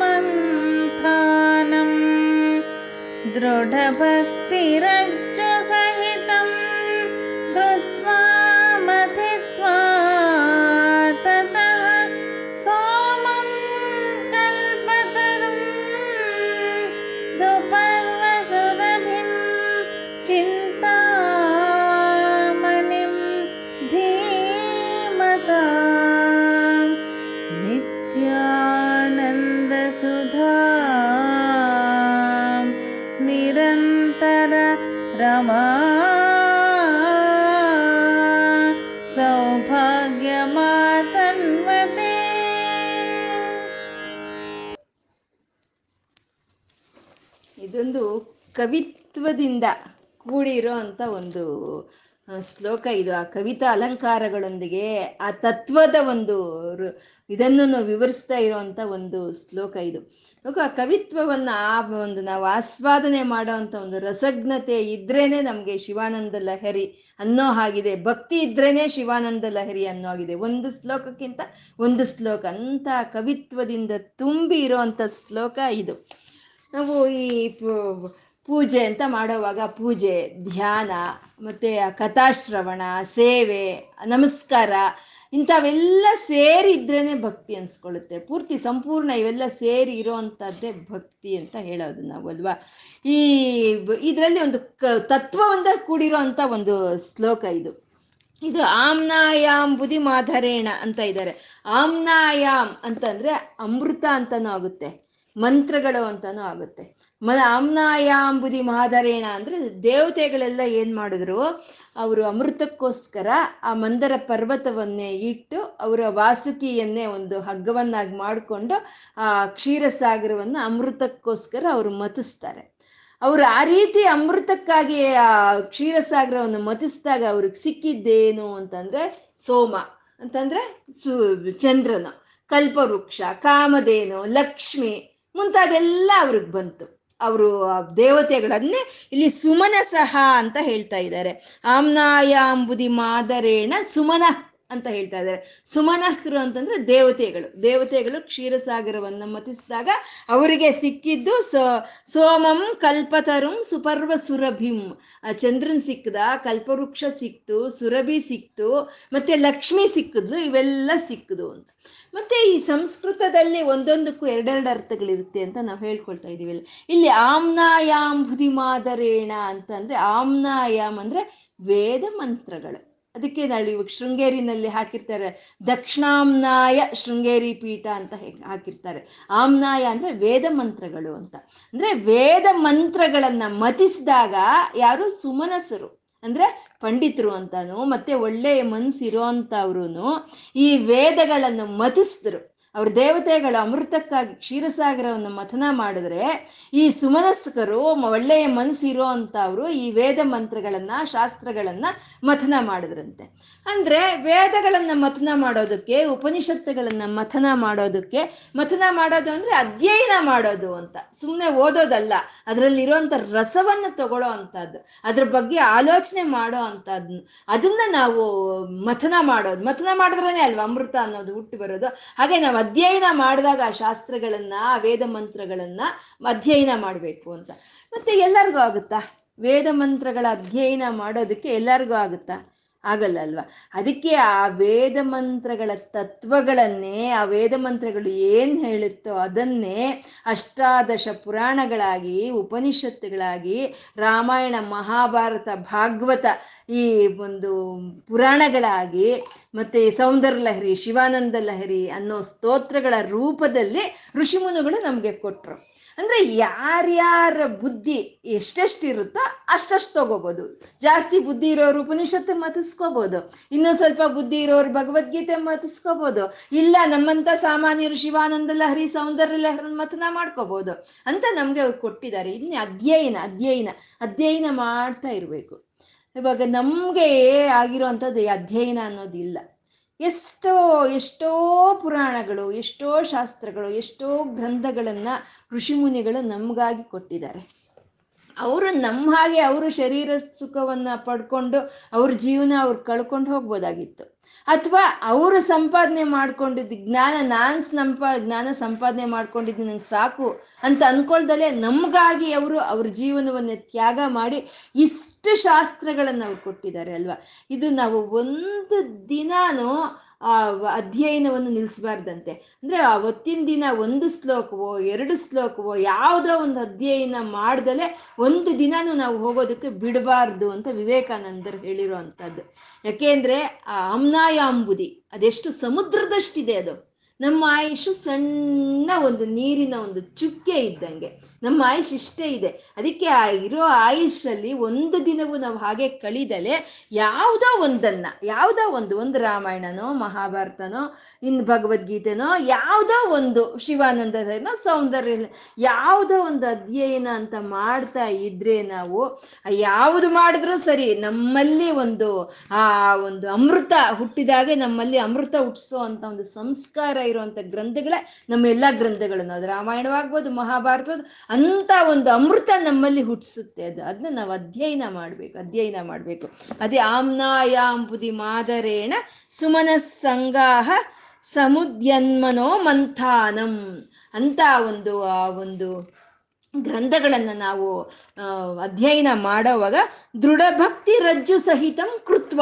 मन्थानं दृढभक्तिर ಕವಿತ್ವದಿಂದ ಕೂಡಿರೋ ಅಂತ ಒಂದು ಶ್ಲೋಕ ಇದು. ಆ ಕವಿತಾ ಅಲಂಕಾರಗಳೊಂದಿಗೆ ಆ ತತ್ವದ ಒಂದು ಇದನ್ನು ವಿವರಿಸ್ತಾ ಇರುವಂತ ಒಂದು ಶ್ಲೋಕ ಇದು. ಆ ಕವಿತ್ವವನ್ನು ಆ ಒಂದು ನಾವು ಆಸ್ವಾದನೆ ಮಾಡೋ ಒಂದು ರಸಜ್ಞತೆ ಇದ್ರೇನೆ ನಮಗೆ ಶಿವಾನಂದ ಲಹರಿ ಅನ್ನೋ ಹಾಗಿದೆ. ಭಕ್ತಿ ಇದ್ರೇನೆ ಶಿವಾನಂದ ಲಹರಿ ಅನ್ನೋ ಆಗಿದೆ ಒಂದು ಶ್ಲೋಕಕ್ಕಿಂತ ಒಂದು ಶ್ಲೋಕ. ಅಂತ ಕವಿತ್ವದಿಂದ ತುಂಬಿ ಇರೋವಂಥ ಶ್ಲೋಕ ಇದು. ನಾವು ಈ ಪೂಜೆ ಅಂತ ಮಾಡೋವಾಗ ಪೂಜೆ, ಧ್ಯಾನ, ಮತ್ತು ಕಥಾಶ್ರವಣ, ಸೇವೆ, ನಮಸ್ಕಾರ, ಇಂಥವೆಲ್ಲ ಸೇರಿದ್ರೇ ಭಕ್ತಿ ಅನ್ಸ್ಕೊಳ್ಳುತ್ತೆ. ಪೂರ್ತಿ ಸಂಪೂರ್ಣ ಇವೆಲ್ಲ ಸೇರಿ ಇರೋವಂಥದ್ದೇ ಭಕ್ತಿ ಅಂತ ಹೇಳೋದು ನಾವು, ಅಲ್ವಾ? ಈ ಇದರಲ್ಲಿ ಒಂದು ಕ ತತ್ವವಂತ ಕೂಡಿರೋ ಅಂಥ ಒಂದು ಶ್ಲೋಕ ಇದು. ಇದು ಆಮ್ನಾಯಾಮ್ ಬುದಿ ಮಾಧರೇಣ ಅಂತ ಇದ್ದಾರೆ. ಆಮ್ನಾಯಾಮ್ ಅಂತಂದ್ರೆ ಅಮೃತ ಅಂತನೂ ಆಗುತ್ತೆ, ಮಂತ್ರಗಳು ಅಂತನೂ ಆಗುತ್ತೆ. ಮ ಆಮ್ನಾಯಾಂಬುದಿ ಮಾಧರೇಣ ಅಂದ್ರೆ ದೇವತೆಗಳೆಲ್ಲ ಏನ್ ಮಾಡಿದ್ರು? ಅವರು ಅಮೃತಕ್ಕೋಸ್ಕರ ಆ ಮಂದರ ಪರ್ವತವನ್ನೇ ಇಟ್ಟು ಅವರ ವಾಸುಕಿಯನ್ನೇ ಒಂದು ಹಗ್ಗವನ್ನಾಗಿ ಮಾಡಿಕೊಂಡು ಆ ಕ್ಷೀರಸಾಗರವನ್ನು ಅಮೃತಕ್ಕೋಸ್ಕರ ಅವರು ಮತಿಸ್ತಾರೆ. ಅವರು ಆ ರೀತಿ ಅಮೃತಕ್ಕಾಗಿ ಆ ಕ್ಷೀರಸಾಗರವನ್ನು ಮತಿಸಿದಾಗ ಅವ್ರಿಗೆ ಸಿಕ್ಕಿದ್ದೇನು ಅಂತಂದ್ರೆ ಸೋಮ, ಅಂತಂದ್ರೆ ಸು ಚಂದ್ರನು, ಕಲ್ಪವೃಕ್ಷ, ಕಾಮಧೇನು, ಲಕ್ಷ್ಮಿ ಮುಂತಾದೆಲ್ಲ ಅವ್ರಿಗೆ ಬಂತು. ಅವರು ದೇವತೆಗಳನ್ನೇ ಇಲ್ಲಿ ಸುಮನ ಸಹ ಅಂತ ಹೇಳ್ತಾ ಇದ್ದಾರೆ. ಆಮ್ನಾಯಾಂಬುದಿ ಮಾದರೇಣ ಸುಮನ. ಅಂತ ಹೇಳ್ತಾ ಇದ್ದಾರೆ. ಸುಮನಹ್ರು ಅಂತಂದ್ರೆ ದೇವತೆಗಳು. ದೇವತೆಗಳು ಕ್ಷೀರಸಾಗರವನ್ನು ಮತಿಸಿದಾಗ ಅವರಿಗೆ ಸಿಕ್ಕಿದ್ದು ಸ, ಸೋಮಂ ಕಲ್ಪತರುಂ ಸುಪರ್ವ ಸುರಭಿಂ. ಚಂದ್ರನ್ ಸಿಕ್ಕದ, ಕಲ್ಪವೃಕ್ಷ ಸಿಕ್ತು ಸುರಭಿ ಸಿಕ್ತು ಮತ್ತೆ ಲಕ್ಷ್ಮಿ ಸಿಕ್ಕಿದ್ಲು, ಇವೆಲ್ಲ ಸಿಕ್ಕದು ಅಂತ. ಮತ್ತೆ ಈ ಸಂಸ್ಕೃತದಲ್ಲಿ ಒಂದೊಂದಕ್ಕೂ ಎರಡೆರಡು ಅರ್ಥಗಳಿರುತ್ತೆ ಅಂತ ನಾವು ಹೇಳ್ಕೊಳ್ತಾ ಇದೀವಿ ಇಲ್ಲಿ. ಇಲ್ಲಿ ಆಮ್ನಾಯಾಂಬುದಿ ಮಾದರೇಣ ಅಂತಂದ್ರೆ ಆಮ್ನಾಯಾಮ್ ಅಂದ್ರೆ ವೇದ ಮಂತ್ರಗಳು. ಅದಕ್ಕೆ ನಾಳೆ ಇವಾಗ ಶೃಂಗೇರಿನಲ್ಲಿ ಹಾಕಿರ್ತಾರೆ, ದಕ್ಷಿಣಾಮ್ನಾಯ ಶೃಂಗೇರಿ ಪೀಠ ಅಂತ ಹಾಕಿರ್ತಾರೆ. ಆಮ್ನಾಯ ಅಂದರೆ ವೇದ ಮಂತ್ರಗಳು ಅಂತ. ಅಂದರೆ ವೇದ ಮಂತ್ರಗಳನ್ನು ಮತಿಸಿದಾಗ ಯಾರು? ಸುಮನಸರು. ಅಂದರೆ ಪಂಡಿತರು ಅಂತಾನು, ಮತ್ತೆ ಒಳ್ಳೆಯ ಮನಸ್ಸಿರೋ ಅಂಥವ್ರು ಈ ವೇದಗಳನ್ನು ಮತಿಸಿದ್ರು. ಅವ್ರ ದೇವತೆಗಳ ಅಮೃತಕ್ಕಾಗಿ ಕ್ಷೀರಸಾಗರವನ್ನು ಮಥನ ಮಾಡಿದ್ರೆ ಈ ಸುಮನಸ್ಕರು ಒಳ್ಳೆಯ ಮನಸ್ಸಿರೋ ಅವರು ಈ ವೇದ ಮಂತ್ರಗಳನ್ನ, ಶಾಸ್ತ್ರಗಳನ್ನ ಮಥನ ಮಾಡಿದ್ರಂತೆ. ಅಂದ್ರೆ ವೇದಗಳನ್ನ ಮಥನ ಮಾಡೋದಕ್ಕೆ, ಉಪನಿಷತ್ತುಗಳನ್ನ ಮಥನ ಮಾಡೋದಕ್ಕೆ, ಮಥನ ಮಾಡೋದು ಅಂದ್ರೆ ಅಧ್ಯಯನ ಮಾಡೋದು ಅಂತ. ಸುಮ್ಮನೆ ಓದೋದಲ್ಲ ಅದರಲ್ಲಿರುವಂಥ ರಸವನ್ನು ತಗೊಳ್ಳೋ ಅಂಥದ್ದು, ಅದ್ರ ಬಗ್ಗೆ ಆಲೋಚನೆ ಮಾಡೋ ಅದನ್ನ ನಾವು ಮಥನ ಮಾಡೋದು. ಮಥನ ಮಾಡಿದ್ರೇನೆ ಅಲ್ವಾ ಅಮೃತ ಅನ್ನೋದು ಹುಟ್ಟಿ ಬರೋದು. ಹಾಗೆ ನಾವು ಅಧ್ಯಯನ ಮಾಡಿದಾಗ ಆ ಶಾಸ್ತ್ರಗಳನ್ನ, ಆ ವೇದ ಮಂತ್ರಗಳನ್ನ ಅಧ್ಯಯನ ಮಾಡಬೇಕು ಅಂತ. ಮತ್ತೆ ಎಲ್ಲರಿಗೂ ಆಗುತ್ತಾ? ವೇದ ಮಂತ್ರಗಳ ಅಧ್ಯಯನ ಮಾಡೋದಕ್ಕೆ ಎಲ್ಲರಿಗೂ ಆಗುತ್ತಾ? ಆಗಲ್ಲ ಅಲ್ವಾ ಅದಕ್ಕೆ ಆ ವೇದ ಮಂತ್ರಗಳ ತತ್ವಗಳನ್ನೇ, ಆ ವೇದ ಮಂತ್ರಗಳು ಏನು ಹೇಳುತ್ತೋ ಅದನ್ನೇ ಅಷ್ಟಾದಶ ಪುರಾಣಗಳಾಗಿ, ಉಪನಿಷತ್ತುಗಳಾಗಿ, ರಾಮಾಯಣ, ಮಹಾಭಾರತ, ಭಾಗವತ ಈ ಒಂದು ಪುರಾಣಗಳಾಗಿ ಮತ್ತೆ ಸೌಂದರ್ಯ ಲಹರಿ, ಶಿವಾನಂದ ಲಹರಿ ಅನ್ನೋ ಸ್ತೋತ್ರಗಳ ರೂಪದಲ್ಲಿ ಋಷಿಮುನುಗಳು ನಮಗೆ ಕೊಟ್ರು. ಅಂದ್ರೆ ಯಾರ್ಯಾರ ಬುದ್ಧಿ ಎಷ್ಟೆಷ್ಟು ಇರುತ್ತೋ ಅಷ್ಟಷ್ಟು ತಗೋಬೋದು. ಜಾಸ್ತಿ ಬುದ್ಧಿ ಇರೋರು ಉಪನಿಷತ್ತು ಮತಿಸ್ಕೋಬೋದು. ಇನ್ನೂ ಸ್ವಲ್ಪ ಬುದ್ಧಿ ಇರೋರು ಭಗವದ್ಗೀತೆ ಮತಿಸ್ಕೋಬೋದು. ಇಲ್ಲ ನಮ್ಮಂತ ಸಾಮಾನ್ಯರು ಶಿವಾನಂದ ಲಹರಿ ಸೌಂದರ್ಯ ಲಹರಿ ಮತನ ಮಾಡ್ಕೋಬೋದು. ಅಂತ ನಮ್ಗೆ ಅವ್ರು ಕೊಟ್ಟಿದ್ದಾರೆ. ಇನ್ನು ಅಧ್ಯಯನ ಅಧ್ಯಯನ ಅಧ್ಯಯನ ಮಾಡ್ತಾ ಇರಬೇಕು. ಇವಾಗ ನಮಗೆ ಈ ಅಧ್ಯಯನ ಅನ್ನೋದಿಲ್ಲ. ಎಷ್ಟೋ ಎಷ್ಟೋ ಪುರಾಣಗಳು, ಎಷ್ಟೋ ಶಾಸ್ತ್ರಗಳು, ಎಷ್ಟೋ ಗ್ರಂಥಗಳನ್ನು ಋಷಿಮುನಿಗಳು ನಮಗಾಗಿ ಕೊಟ್ಟಿದ್ದಾರೆ. ಅವರು ನಮ್ಮ ಹಾಗೆ ಅವರು ಶರೀರ ಸುಖವನ್ನು ಪಡ್ಕೊಂಡು ಅವ್ರ ಜೀವನ ಅವ್ರು ಕಳ್ಕೊಂಡು ಹೋಗ್ಬೋದಾಗಿತ್ತು. ಅಥವಾ ಅವರು ಸಂಪಾದನೆ ಮಾಡ್ಕೊಂಡಿದ್ದ ಜ್ಞಾನ, ನಾನು ಸಂಪ, ಜ್ಞಾನ ಸಂಪಾದನೆ ಮಾಡ್ಕೊಂಡಿದ್ದು ನಂಗೆ ಸಾಕು ಅಂತ ಅನ್ಕೊಳ್ದಲೆ ನಮಗಾಗಿ ಅವರು ಅವ್ರ ಜೀವನವನ್ನು ತ್ಯಾಗ ಮಾಡಿ ಇಷ್ಟು ಶಾಸ್ತ್ರಗಳನ್ನು ಅವ್ರು ಕೊಟ್ಟಿದ್ದಾರೆ ಅಲ್ವಾ? ಇದು ನಾವು ಒಂದು ದಿನಾನೂ ಆ ಅಧ್ಯಯನವನ್ನು ನಿಲ್ಲಿಸಬಾರ್ದಂತೆ ಅಂದರೆ ಅವತ್ತಿನ ದಿನ ಒಂದು ಶ್ಲೋಕವೋ, ಎರಡು ಶ್ಲೋಕವೋ, ಯಾವುದೋ ಒಂದು ಅಧ್ಯಯನ ಮಾಡ್ದಲೆ ಒಂದು ದಿನಾನು ನಾವು ಹೋಗೋದಕ್ಕೆ ಬಿಡಬಾರ್ದು ಅಂತ ವಿವೇಕಾನಂದರು ಹೇಳಿರೋ ಅಂಥದ್ದು ಯಾಕೆಂದ್ರೆ ಆ ಅಮ್ನಾಯಾಂಬುದಿ ಅದೆಷ್ಟು ಸಮುದ್ರದಷ್ಟಿದೆ ಅದು. ನಮ್ಮ ಆಯುಷು ಸಣ್ಣ ಒಂದು ನೀರಿನ ಒಂದು ಚುಕ್ಕೆ ಇದ್ದಂಗೆ. ನಮ್ಮ ಆಯುಷ್ ಇಷ್ಟೇ ಇದೆ. ಅದಕ್ಕೆ ಆ ಇರೋ ಆಯುಷಲ್ಲಿ ಒಂದು ದಿನವೂ ನಾವು ಹಾಗೆ ಕಳಿದಲೆ ಯಾವುದೋ ಒಂದನ್ನ, ಯಾವುದೋ ಒಂದು ಒಂದು ರಾಮಾಯಣನೋ, ಮಹಾಭಾರತನೋ, ಇನ್ನು ಭಗವದ್ಗೀತೆನೋ, ಯಾವುದೋ ಒಂದು ಶಿವಾನಂದನೋ ಸೌಂದರ್ಯ ಯಾವುದೋ ಒಂದು ಅಧ್ಯಯನ ಅಂತ ಮಾಡ್ತಾ ಇದ್ರೆ ನಾವು ಯಾವುದು ಮಾಡಿದ್ರೂ ಸರಿ ನಮ್ಮಲ್ಲಿ ಒಂದು, ಆ ಒಂದು ಅಮೃತ ಹುಟ್ಟಿದಾಗೆ ನಮ್ಮಲ್ಲಿ ಅಮೃತ ಹುಟ್ಟಿಸೋ ಅಂತ ಒಂದು ಸಂಸ್ಕಾರ ಇರುವಂತ ಗ್ರಂಥಗಳೇ ನಮ್ಮ ಎಲ್ಲಾ ಗ್ರಂಥಗಳನ್ನು. ಅದು ರಾಮಾಯಣವಾಗ್ಬೋದು ಮಹಾಭಾರತ ಅಂತ ಒಂದು ಅಮೃತ ನಮ್ಮಲ್ಲಿ ಹುಟ್ಟಿಸುತ್ತೆ. ಅದು ಅದನ್ನ ನಾವು ಅಧ್ಯಯನ ಮಾಡ್ಬೇಕು ಅಧ್ಯಯನ ಮಾಡ್ಬೇಕು. ಅದೇ ಆಮ್ನಾಯಾಂಬುದಿ ಮಾದರೇಣ ಸುಮನ ಸಂಗಾಹ ಸಮುದ್ಯನ್ಮನೋ ಮಂಥಾನಂ ಅಂತ ಒಂದು, ಆ ಒಂದು ಗ್ರಂಥಗಳನ್ನು ನಾವು ಅಧ್ಯಯನ ಮಾಡೋವಾಗ ದೃಢ ಭಕ್ತಿ ರಜ್ಜು ಸಹಿತಂ ಕೃತ್ವ.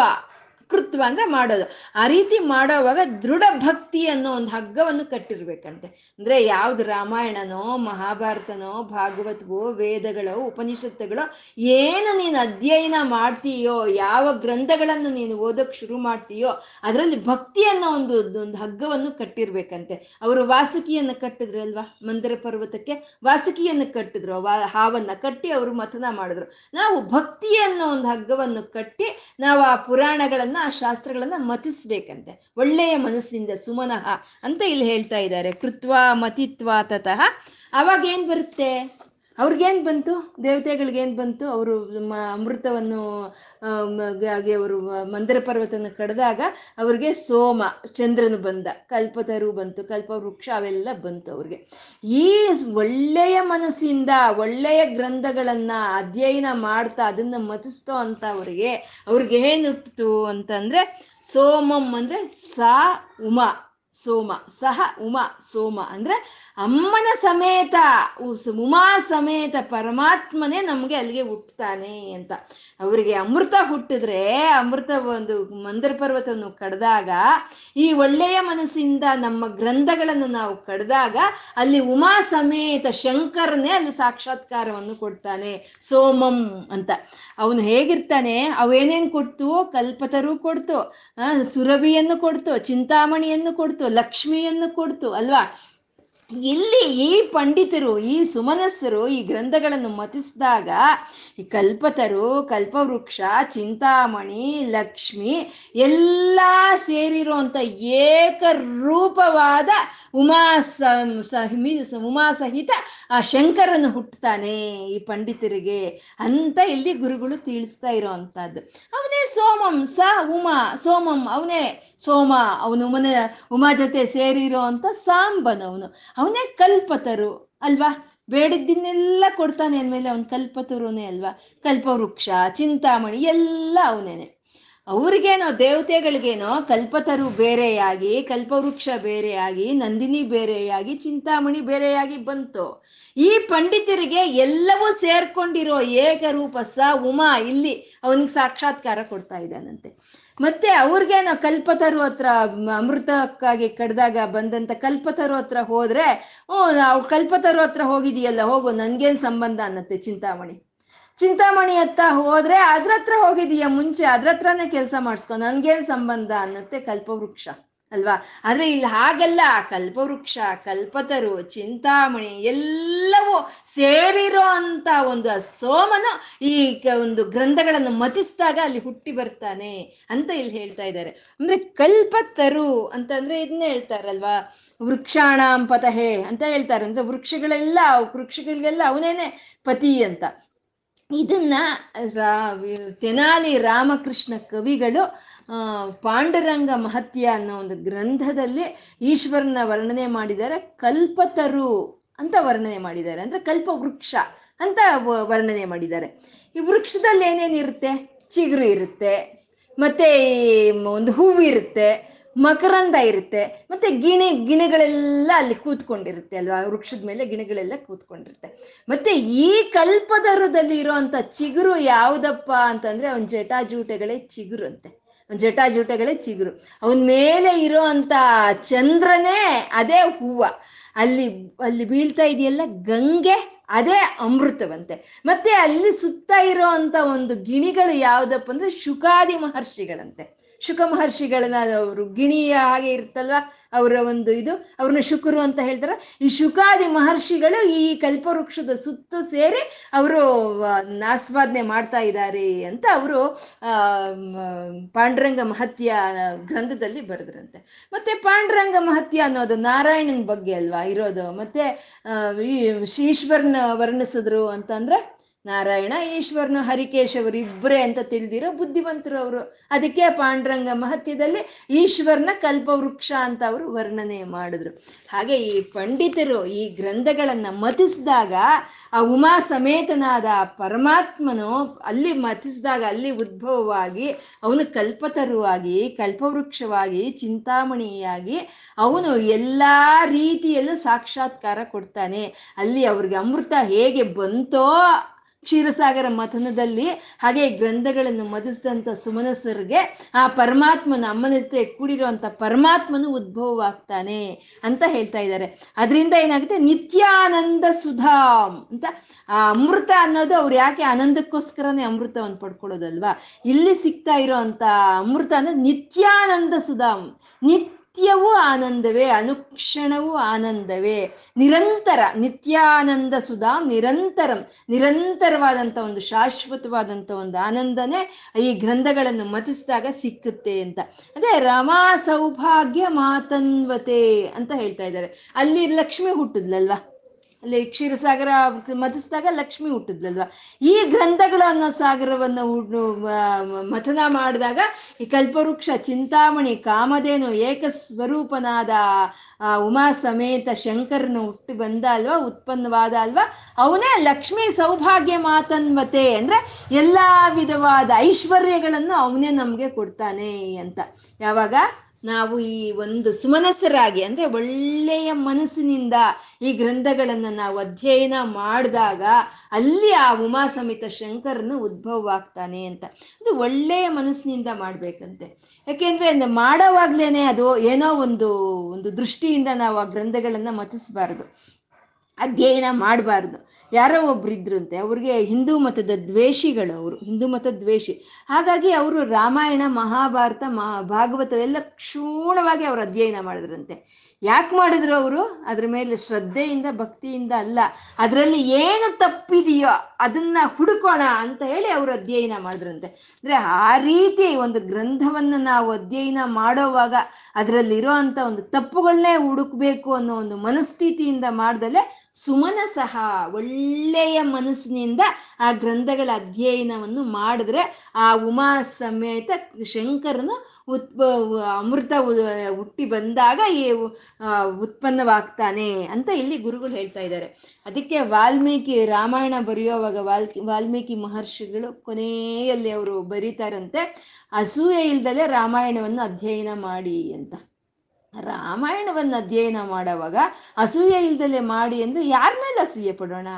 ಕೃತ್ವ ಅಂದ್ರೆ ಮಾಡೋದು. ಆ ರೀತಿ ಮಾಡೋವಾಗ ದೃಢ ಭಕ್ತಿ ಅನ್ನೋ ಒಂದು ಹಗ್ಗವನ್ನು ಕಟ್ಟಿರ್ಬೇಕಂತೆ. ಅಂದ್ರೆ ಯಾವ್ದು ರಾಮಾಯಣನೋ, ಮಹಾಭಾರತನೋ ಭಾಗವತ್ವೋ ವೇದಗಳೋ, ಉಪನಿಷತ್ತುಗಳೋ, ಏನು ನೀನು ಅಧ್ಯಯನ ಮಾಡ್ತೀಯೋ, ಯಾವ ಗ್ರಂಥಗಳನ್ನು ನೀನು ಓದೋಕ್ ಶುರು ಮಾಡ್ತೀಯೋ, ಅದರಲ್ಲಿ ಭಕ್ತಿ ಅನ್ನೋ ಒಂದು ಒಂದು ಹಗ್ಗವನ್ನು ಕಟ್ಟಿರ್ಬೇಕಂತೆ. ಅವರು ವಾಸುಕಿಯನ್ನು ಕಟ್ಟಿದ್ರು ಅಲ್ವಾ? ಮಂದಿರ ಪರ್ವತಕ್ಕೆ ವಾಸುಕಿಯನ್ನು ಕಟ್ಟಿದ್ರು. ಹಾವನ್ನ ಕಟ್ಟಿ ಅವರು ಮಥನ ಮಾಡಿದ್ರು. ನಾವು ಭಕ್ತಿ ಅನ್ನೋ ಒಂದು ಹಗ್ಗವನ್ನು ಕಟ್ಟಿ ನಾವು ಆ ಪುರಾಣಗಳನ್ನ ಆ ಶಾಸ್ತ್ರಗಳನ್ನ ಮತಿಸ್ಬೇಕಂತೆ. ಒಳ್ಳೆಯ ಮನಸ್ಸಿಂದ ಸುಮನಃ ಅಂತ ಇಲ್ಲಿ ಹೇಳ್ತಾ ಇದ್ದಾರೆ. ಕೃತ್ವ ಮತಿತ್ವ ತತಃ. ಅವಾಗ ಏನ್ ಬರುತ್ತೆ? ಅವ್ರಿಗೇನು ಬಂತು? ದೇವತೆಗಳಿಗೇನು ಬಂತು? ಅವರು ಅಮೃತವನ್ನು ಮ- ಹಾಗೆ ಅವರು ಮಂದಿರ ಪರ್ವತನ ಕಡ್ದಾಗ ಅವ್ರಿಗೆ ಸೋಮ, ಚಂದ್ರನು ಬಂದ. ಕಲ್ಪತರು ಬಂತು, ಕಲ್ಪವೃಕ್ಷ ಅವೆಲ್ಲ ಬಂತು ಅವ್ರಿಗೆ. ಈ ಒಳ್ಳೆಯ ಮನಸ್ಸಿಂದ, ಒಳ್ಳೆಯ ಗ್ರಂಥಗಳನ್ನು ಅಧ್ಯಯನ ಮಾಡ್ತಾ, ಅದನ್ನ ಮತಿಸ್ತೋ ಅಂತ ಅವ್ರಿಗೆ ಅವ್ರಿಗೆ ಏನುಟ್ಟು ಅಂತಂದರೆ ಸೋಮಂ ಅಂದ್ರೆ ಸಾ, ಉಮ, ಸೋಮ, ಸಹ, ಉಮ, ಸೋಮ ಅಂದ್ರೆ ಅಮ್ಮನ ಸಮೇತ ಉಮಾ ಸಮೇತ ಪರಮಾತ್ಮನೇ ನಮಗೆ ಅಲ್ಲಿಗೆ ಹುಟ್ಟುತ್ತಾನೆ ಅಂತ. ಅವರಿಗೆ ಅಮೃತ ಹುಟ್ಟಿದ್ರೆ, ಅಮೃತ ಒಂದು ಮಂದರ ಪರ್ವತವನ್ನು ಕಡ್ದಾಗ, ಈ ಒಳ್ಳೆಯ ಮನಸ್ಸಿಂದ ನಮ್ಮ ಗ್ರಂಥಗಳನ್ನು ನಾವು ಕಡ್ದಾಗ, ಅಲ್ಲಿ ಉಮಾ ಸಮೇತ ಶಂಕರನೇ ಅಲ್ಲಿ ಸಾಕ್ಷಾತ್ಕಾರವನ್ನು ಕೊಡ್ತಾನೆ. ಸೋಮಂ ಅಂತ. ಅವನು ಹೇಗಿರ್ತಾನೆ? ಅವೇನೇನು ಕೊಡ್ತು? ಕಲ್ಪತರು ಕೊಡ್ತು ಸುರಭಿಯನ್ನು ಕೊಡ್ತು, ಚಿಂತಾಮಣಿಯನ್ನು ಕೊಡ್ತು, ಲಕ್ಷ್ಮಿಯನ್ನು ಕೊಡ್ತು, ಅಲ್ವಾ? ಇಲ್ಲಿ ಈ ಪಂಡಿತರು, ಈ ಸುಮನಸ್ಸರು ಈ ಗ್ರಂಥಗಳನ್ನು ಮತಿಸಿದಾಗ ಈ ಕಲ್ಪತರು, ಕಲ್ಪವೃಕ್ಷ, ಚಿಂತಾಮಣಿ, ಲಕ್ಷ್ಮಿ ಎಲ್ಲ ಸೇರಿರುವಂಥ ಏಕರೂಪವಾದ ಉಮಾ ಸಹಿ ಉಮಾ ಸಹಿತ ಆ ಶಂಕರನ್ನು ಹುಟ್ಟುತ್ತಾನೆ ಈ ಪಂಡಿತರಿಗೆ ಅಂತ ಇಲ್ಲಿ ಗುರುಗಳು ತಿಳಿಸ್ತಾ ಇರೋ ಅಂಥದ್ದು ಅವನೇ ಸೋಮಂ ಸ ಉಮಾ, ಸೋಮಂ, ಅವನೇ ಸೋಮ, ಅವನು ಉಮನ ಉಮಾ ಜೊತೆ ಸೇರಿರೋ ಅಂತ ಸಾಂಬನವನು ಅವನೇ. ಕಲ್ಪತರು, ಅಲ್ವಾ? ಬೇಡಿದ್ದನ್ನೆಲ್ಲ ಕೊಡ್ತಾನೆ ಅಂದಮೇಲೆ ಅವನು ಕಲ್ಪತರುನೇ ಅಲ್ವಾ? ಕಲ್ಪವೃಕ್ಷ, ಚಿಂತಾಮಣಿ ಎಲ್ಲ ಅವನೇನೆ. ಅವ್ರಿಗೇನೋ, ದೇವತೆಗಳಿಗೇನೋ ಕಲ್ಪತರು ಬೇರೆಯಾಗಿ, ಕಲ್ಪವೃಕ್ಷ ಬೇರೆಯಾಗಿ, ನಂದಿನಿ ಬೇರೆಯಾಗಿ, ಚಿಂತಾಮಣಿ ಬೇರೆಯಾಗಿ ಬಂತು. ಈ ಪಂಡಿತರಿಗೆ ಎಲ್ಲವೂ ಸೇರ್ಕೊಂಡಿರೋ ಏಕರೂಪ ಸ ಉಮಾ ಇಲ್ಲಿ ಅವನಿಗೆ ಸಾಕ್ಷಾತ್ಕಾರ ಕೊಡ್ತಾ ಇದ್ದಾನಂತೆ. ಮತ್ತೆ ಅವ್ರಿಗೇನೋ ಕಲ್ಪತರು ಹತ್ರ, ಅಮೃತಕ್ಕಾಗಿ ಕಡ್ದಾಗ ಬಂದಂತ ಕಲ್ಪತರು ಹತ್ರ ಹೋದ್ರೆ, ಓ, ನಾವು ಕಲ್ಪತರು ಹತ್ರ ಹೋಗಿದೀಯಲ್ಲ, ಹೋಗು, ನನ್ಗೇನ್ ಸಂಬಂಧ ಅನ್ನತ್ತೆ ಚಿಂತಾಮಣಿ. ಚಿಂತಾಮಣಿ ಹತ್ತ ಹೋದ್ರೆ ಅದ್ರ ಹತ್ರ ಹೋಗಿದೀಯ ಮುಂಚೆ ಅದ್ರ ಹತ್ರನೇ ಕೆಲಸ ಮಾಡಿಸ್ಕೊ, ನನ್ಗೇನ್ ಸಂಬಂಧ ಅನ್ನತ್ತೆ ಕಲ್ಪವೃಕ್ಷ. ಅಲ್ವಾ? ಆದ್ರೆ ಇಲ್ಲಿ ಹಾಗಲ್ಲ. ಕಲ್ಪವೃಕ್ಷ, ಕಲ್ಪತರು, ಚಿಂತಾಮಣಿ ಎಲ್ಲವೂ ಸೇರಿರೋ ಅಂತ ಒಂದು ಸೋಮನು ಈ ಒಂದು ಗ್ರಂಥಗಳನ್ನು ಮತಿಸಿದಾಗ ಅಲ್ಲಿ ಹುಟ್ಟಿ ಬರ್ತಾನೆ ಅಂತ ಇಲ್ಲಿ ಹೇಳ್ತಾ ಇದ್ದಾರೆ. ಅಂದ್ರೆ ಕಲ್ಪತರು ಅಂತಂದ್ರೆ ಇದನ್ನ ಹೇಳ್ತಾರಲ್ವಾ? ವೃಕ್ಷಾಣಾಂ ಪತಹೆ ಅಂತ ಹೇಳ್ತಾರೆ. ಅಂದ್ರೆ ವೃಕ್ಷಗಳೆಲ್ಲ, ವೃಕ್ಷಗಳಿಗೆಲ್ಲ ಅವನೇನೆ ಪತಿ ಅಂತ. ಇದನ್ನ ರಾ, ತೆನಾಲಿ ರಾಮಕೃಷ್ಣ ಕವಿಗಳು ಪಾಂಡುರಂಗ ಮಹತ್ಯ ಅನ್ನೋ ಒಂದು ಗ್ರಂಥದಲ್ಲಿ ಈಶ್ವರನ ವರ್ಣನೆ ಮಾಡಿದ್ದಾರೆ. ಕಲ್ಪತರು ಅಂತ ವರ್ಣನೆ ಮಾಡಿದ್ದಾರೆ. ಅಂದ್ರೆ ಕಲ್ಪ ವೃಕ್ಷ ಅಂತ ವರ್ಣನೆ ಮಾಡಿದ್ದಾರೆ. ಈ ವೃಕ್ಷದಲ್ಲಿ ಏನೇನಿರುತ್ತೆ ಚಿಗುರು ಇರುತ್ತೆ, ಮತ್ತೆ ಒಂದು ಹೂವು ಇರುತ್ತೆ, ಮಕರಂದ ಇರುತ್ತೆ, ಮತ್ತೆ ಗಿಣಿ, ಗಿಣಗಳೆಲ್ಲ ಅಲ್ಲಿ ಕೂತ್ಕೊಂಡಿರುತ್ತೆ ಅಲ್ವಾ? ವೃಕ್ಷದ ಮೇಲೆ ಗಿಣಗಳೆಲ್ಲ ಕೂತ್ಕೊಂಡಿರುತ್ತೆ. ಮತ್ತೆ ಈ ಕಲ್ಪದರದಲ್ಲಿ ಇರುವಂತ ಚಿಗುರು ಯಾವುದಪ್ಪ ಅಂತಂದ್ರೆ, ಅವನ್ ಜಟಾಜೂಟಗಳೇ ಚಿಗುರು ಅಂತೆ. ಜಟಾಜೂಟಗಳೇ ಚಿಗುರು. ಅವನ ಮೇಲೆ ಇರೋ ಅಂತ ಚಂದ್ರನೇ ಅದೇ ಹೂವ. ಅಲ್ಲಿ ಅಲ್ಲಿ ಬೀಳ್ತಾ ಇದೆಯಲ್ಲ ಗಂಗೆ, ಅದೇ ಅಮೃತವಂತೆ. ಮತ್ತೆ ಅಲ್ಲಿ ಸುತ್ತ ಇರೋ ಅಂತ ಒಂದು ಗಿಣಿಗಳು ಯಾವುದಪ್ಪ ಅಂದ್ರೆ ಶುಕಾದಿ ಮಹರ್ಷಿಗಳಂತೆ. ಶುಕ ಮಹರ್ಷಿಗಳನ್ನ ಅವರು ಗಿಣಿಯ ಹಾಗೆ ಇರುತ್ತಲ್ವಾ? ಅವರ ಒಂದು ಇದು. ಅವ್ರನ್ನ ಶುಕರು ಅಂತ ಹೇಳ್ತಾರೆ. ಈ ಶುಕಾದಿ ಮಹರ್ಷಿಗಳು ಈ ಕಲ್ಪವೃಕ್ಷದ ಸುತ್ತು ಸೇರಿ ಅವರು ಆಸ್ವಾದನೆ ಮಾಡ್ತಾ ಇದ್ದಾರೆ ಅಂತ ಅವರು ಪಾಂಡುರಂಗ ಮಹತ್ಯ ಗ್ರಂಥದಲ್ಲಿ ಬರೆದ್ರಂತೆ. ಮತ್ತೆ ಪಾಂಡುರಂಗ ಮಹತ್ಯ ಅನ್ನೋದು ನಾರಾಯಣನ ಬಗ್ಗೆ ಅಲ್ವಾ ಇರೋದು? ಮತ್ತೆ ಈ ಈಶ್ವರನ ವರ್ಣಿಸಿದ್ರು ಅಂತಂದ್ರೆ ನಾರಾಯಣ, ಈಶ್ವರನು ಹರಿಕೇಶವರು ಇಬ್ಬರೇ ಅಂತ ತಿಳಿದಿರೋ ಬುದ್ಧಿವಂತರು ಅವರು. ಅದಕ್ಕೆ ಪಾಂಡುರಂಗ ಮಹತ್ಯದಲ್ಲಿ ಈಶ್ವರನ ಕಲ್ಪವೃಕ್ಷ ಅಂತ ಅವರು ವರ್ಣನೆ ಮಾಡಿದ್ರು. ಹಾಗೆ ಈ ಪಂಡಿತರು ಈ ಗ್ರಂಥಗಳನ್ನು ಮತಿಸಿದಾಗ, ಆ ಉಮಾ ಸಮೇತನಾದ ಪರಮಾತ್ಮನು ಅಲ್ಲಿ ಮತಿಸಿದಾಗ, ಅಲ್ಲಿ ಉದ್ಭವವಾಗಿ ಅವನು ಕಲ್ಪತರುವಾಗಿ, ಕಲ್ಪವೃಕ್ಷವಾಗಿ, ಚಿಂತಾಮಣಿಯಾಗಿ ಅವನು ಎಲ್ಲ ರೀತಿಯಲ್ಲೂ ಸಾಕ್ಷಾತ್ಕಾರ ಕೊಡ್ತಾನೆ. ಅಲ್ಲಿ ಅವ್ರಿಗೆ ಅಮೃತ ಹೇಗೆ ಬಂತೋ ಕ್ಷೀರಸಾಗರ ಮಥನದಲ್ಲಿ ಹಾಗೆ ಗ್ರಂಥಗಳನ್ನು ಮದಿಸಿದಂಥ ಸುಮನಸ್ಸರಿಗೆ ಆ ಪರಮಾತ್ಮನ ಅಮ್ಮನ ಜೊತೆ ಕೂಡಿರುವಂಥ ಪರಮಾತ್ಮನು ಉದ್ಭವವಾಗ್ತಾನೆ ಅಂತ ಹೇಳ್ತಾ ಇದ್ದಾರೆ. ಅದರಿಂದ ಏನಾಗುತ್ತೆ? ನಿತ್ಯಾನಂದ ಸುಧಾಮ್ ಅಂತ ಆ ಅಮೃತ ಅನ್ನೋದು ಅವ್ರು ಯಾಕೆ ಆನಂದಕ್ಕೋಸ್ಕರನೇ ಅಮೃತವನ್ನು ಪಡ್ಕೊಳ್ಳೋದಲ್ವಾ? ಇಲ್ಲಿ ಸಿಗ್ತಾ ಇರೋ ಅಂತ ಅಮೃತ ಅಂದ್ರೆ ನಿತ್ಯಾನಂದ ಸುಧಾಮ್. ನಿತ್ಯವೂ ಆನಂದವೇ, ಅನುಕ್ಷಣವೂ ಆನಂದವೇ. ನಿರಂತರ, ನಿತ್ಯಾನಂದ ಸುಧಾಮ್, ನಿರಂತರಂ, ನಿರಂತರವಾದಂಥ ಒಂದು ಶಾಶ್ವತವಾದಂಥ ಒಂದು ಆನಂದನೇ ಈ ಗ್ರಂಥಗಳನ್ನು ಮತಿಸಿದಾಗ ಸಿಕ್ಕುತ್ತೆ ಅಂತ. ಅದೇ ರಮಾ ಸೌಭಾಗ್ಯ ಮಾತನ್ವತೆ ಅಂತ ಹೇಳ್ತಾ ಇದ್ದಾರೆ. ಅಲ್ಲಿ ಲಕ್ಷ್ಮಿ ಹುಟ್ಟಿದ್ಲಲ್ವಾ? ಅಲ್ಲಿ ಕ್ಷೀರಸಾಗರ ಮತಿಸಿದಾಗ ಲಕ್ಷ್ಮಿ ಹುಟ್ಟಿದ್ಲಲ್ವ? ಈ ಗ್ರಂಥಗಳು ಅನ್ನೋ ಸಾಗರವನ್ನು ಮಥನ ಮಾಡಿದಾಗ ಈ ಕಲ್ಪವೃಕ್ಷ, ಚಿಂತಾಮಣಿ, ಕಾಮಧೇನು, ಏಕಸ್ವರೂಪನಾದ ಸ್ವರೂಪನಾದ ಉಮಾ ಸಮೇತ ಶಂಕರನು ಹುಟ್ಟಿ ಬಂದ ಅಲ್ವಾ ಉತ್ಪನ್ನವಾದ ಅಲ್ವಾ ಅವನೇ ಲಕ್ಷ್ಮಿ ಸೌಭಾಗ್ಯ ಮಾತನ್ವತೆ ಅಂದ್ರೆ ಎಲ್ಲ ವಿಧವಾದ ಐಶ್ವರ್ಯಗಳನ್ನು ಅವನೇ ನಮಗೆ ಕೊಡ್ತಾನೆ ಅಂತ. ಯಾವಾಗ? ನಾವು ಈ ಒಂದು ಸುಮನಸ್ಸರಾಗಿ, ಅಂದ್ರೆ ಒಳ್ಳೆಯ ಮನಸ್ಸಿನಿಂದ ಈ ಗ್ರಂಥಗಳನ್ನು ನಾವು ಅಧ್ಯಯನ ಮಾಡಿದಾಗ ಅಲ್ಲಿ ಆ ಉಮಾ ಸಮೇತ ಶಂಕರನು ಉದ್ಭವವಾಗ್ತಾನೆ ಅಂತ. ಅದು ಒಳ್ಳೆಯ ಮನಸ್ಸಿನಿಂದ ಮಾಡ್ಬೇಕಂತೆ. ಯಾಕೆಂದ್ರೆ ಮಾಡೋವಾಗ್ಲೇನೆ ಅದು ಏನೋ ಒಂದು ಒಂದು ದೃಷ್ಟಿಯಿಂದ ನಾವು ಆ ಗ್ರಂಥಗಳನ್ನ ಮತಿಸಬಾರದು. ಅಧ್ಯಯನ ಮಾಡಬಾರ್ದು. ಯಾರೋ ಒಬ್ರು ಇದ್ರಂತೆ, ಅವ್ರಿಗೆ ಹಿಂದೂ ಮತದ ದ್ವೇಷಿಗಳು ಅವರು, ಹಿಂದೂ ಮತ ದ್ವೇಷಿ. ಹಾಗಾಗಿ ಅವರು ರಾಮಾಯಣ, ಮಹಾಭಾರತ ಮಹಾ ಭಾಗವತ ಎಲ್ಲ ಕ್ಷೂಣವಾಗಿ ಅವರು ಅಧ್ಯಯನ ಮಾಡಿದ್ರಂತೆ. ಯಾಕೆ ಮಾಡಿದ್ರು ಅವರು? ಅದ್ರ ಮೇಲೆ ಶ್ರದ್ಧೆಯಿಂದ, ಭಕ್ತಿಯಿಂದ ಅಲ್ಲ, ಅದರಲ್ಲಿ ಏನು ತಪ್ಪಿದೆಯೋ ಅದನ್ನ ಹುಡುಕೋಣ ಅಂತ ಹೇಳಿ ಅವರು ಅಧ್ಯಯನ ಮಾಡಿದ್ರಂತೆ. ಅಂದ್ರೆ ಆ ರೀತಿ ಒಂದು ಗ್ರಂಥವನ್ನು ನಾವು ಅಧ್ಯಯನ ಮಾಡೋವಾಗ ಅದರಲ್ಲಿರೋ ಅಂತ ಒಂದು ತಪ್ಪುಗಳನ್ನೇ ಹುಡುಕ್ಬೇಕು ಅನ್ನೋ ಒಂದು ಮನಸ್ಥಿತಿಯಿಂದ ಮಾಡ್ದಲೆ ಸುಮನ ಸಹ ಒಳ್ಳೆಯ ಮನಸ್ಸಿನಿಂದ ಆ ಗ್ರಂಥಗಳ ಅಧ್ಯಯನವನ್ನು ಮಾಡಿದ್ರೆ ಆ ಉಮಾ ಸಮೇತ ಶಂಕರನು ಉತ್ಪ ಅಮೃತ ಹುಟ್ಟಿ ಬಂದಾಗ ಈ ಉತ್ಪನ್ನವಾಗ್ತಾನೆ ಅಂತ ಇಲ್ಲಿ ಗುರುಗಳು ಹೇಳ್ತಾ ಇದ್ದಾರೆ. ಅದಕ್ಕೆ ವಾಲ್ಮೀಕಿ ರಾಮಾಯಣ ಬರೆಯುವಾಗ ವಾಲ್ಕಿ ವಾಲ್ಮೀಕಿ ಮಹರ್ಷಿಗಳು ಕೊನೆಯಲ್ಲಿ ಅವರು ಬರೀತಾರಂತೆ, ಅಸೂಯೆ ಇಲ್ದಲೆ ರಾಮಾಯಣವನ್ನು ಅಧ್ಯಯನ ಮಾಡಿ ಅಂತ. ರಾಮಾಯಣವನ್ನು ಅಧ್ಯಯನ ಮಾಡುವಾಗ ಅಸೂಯೆ ಇಲ್ದಲೆ ಮಾಡಿ ಅಂದ್ರೆ ಯಾರ ಮೇಲೆ ಅಸೂಯೆ ಪಡೋಣ?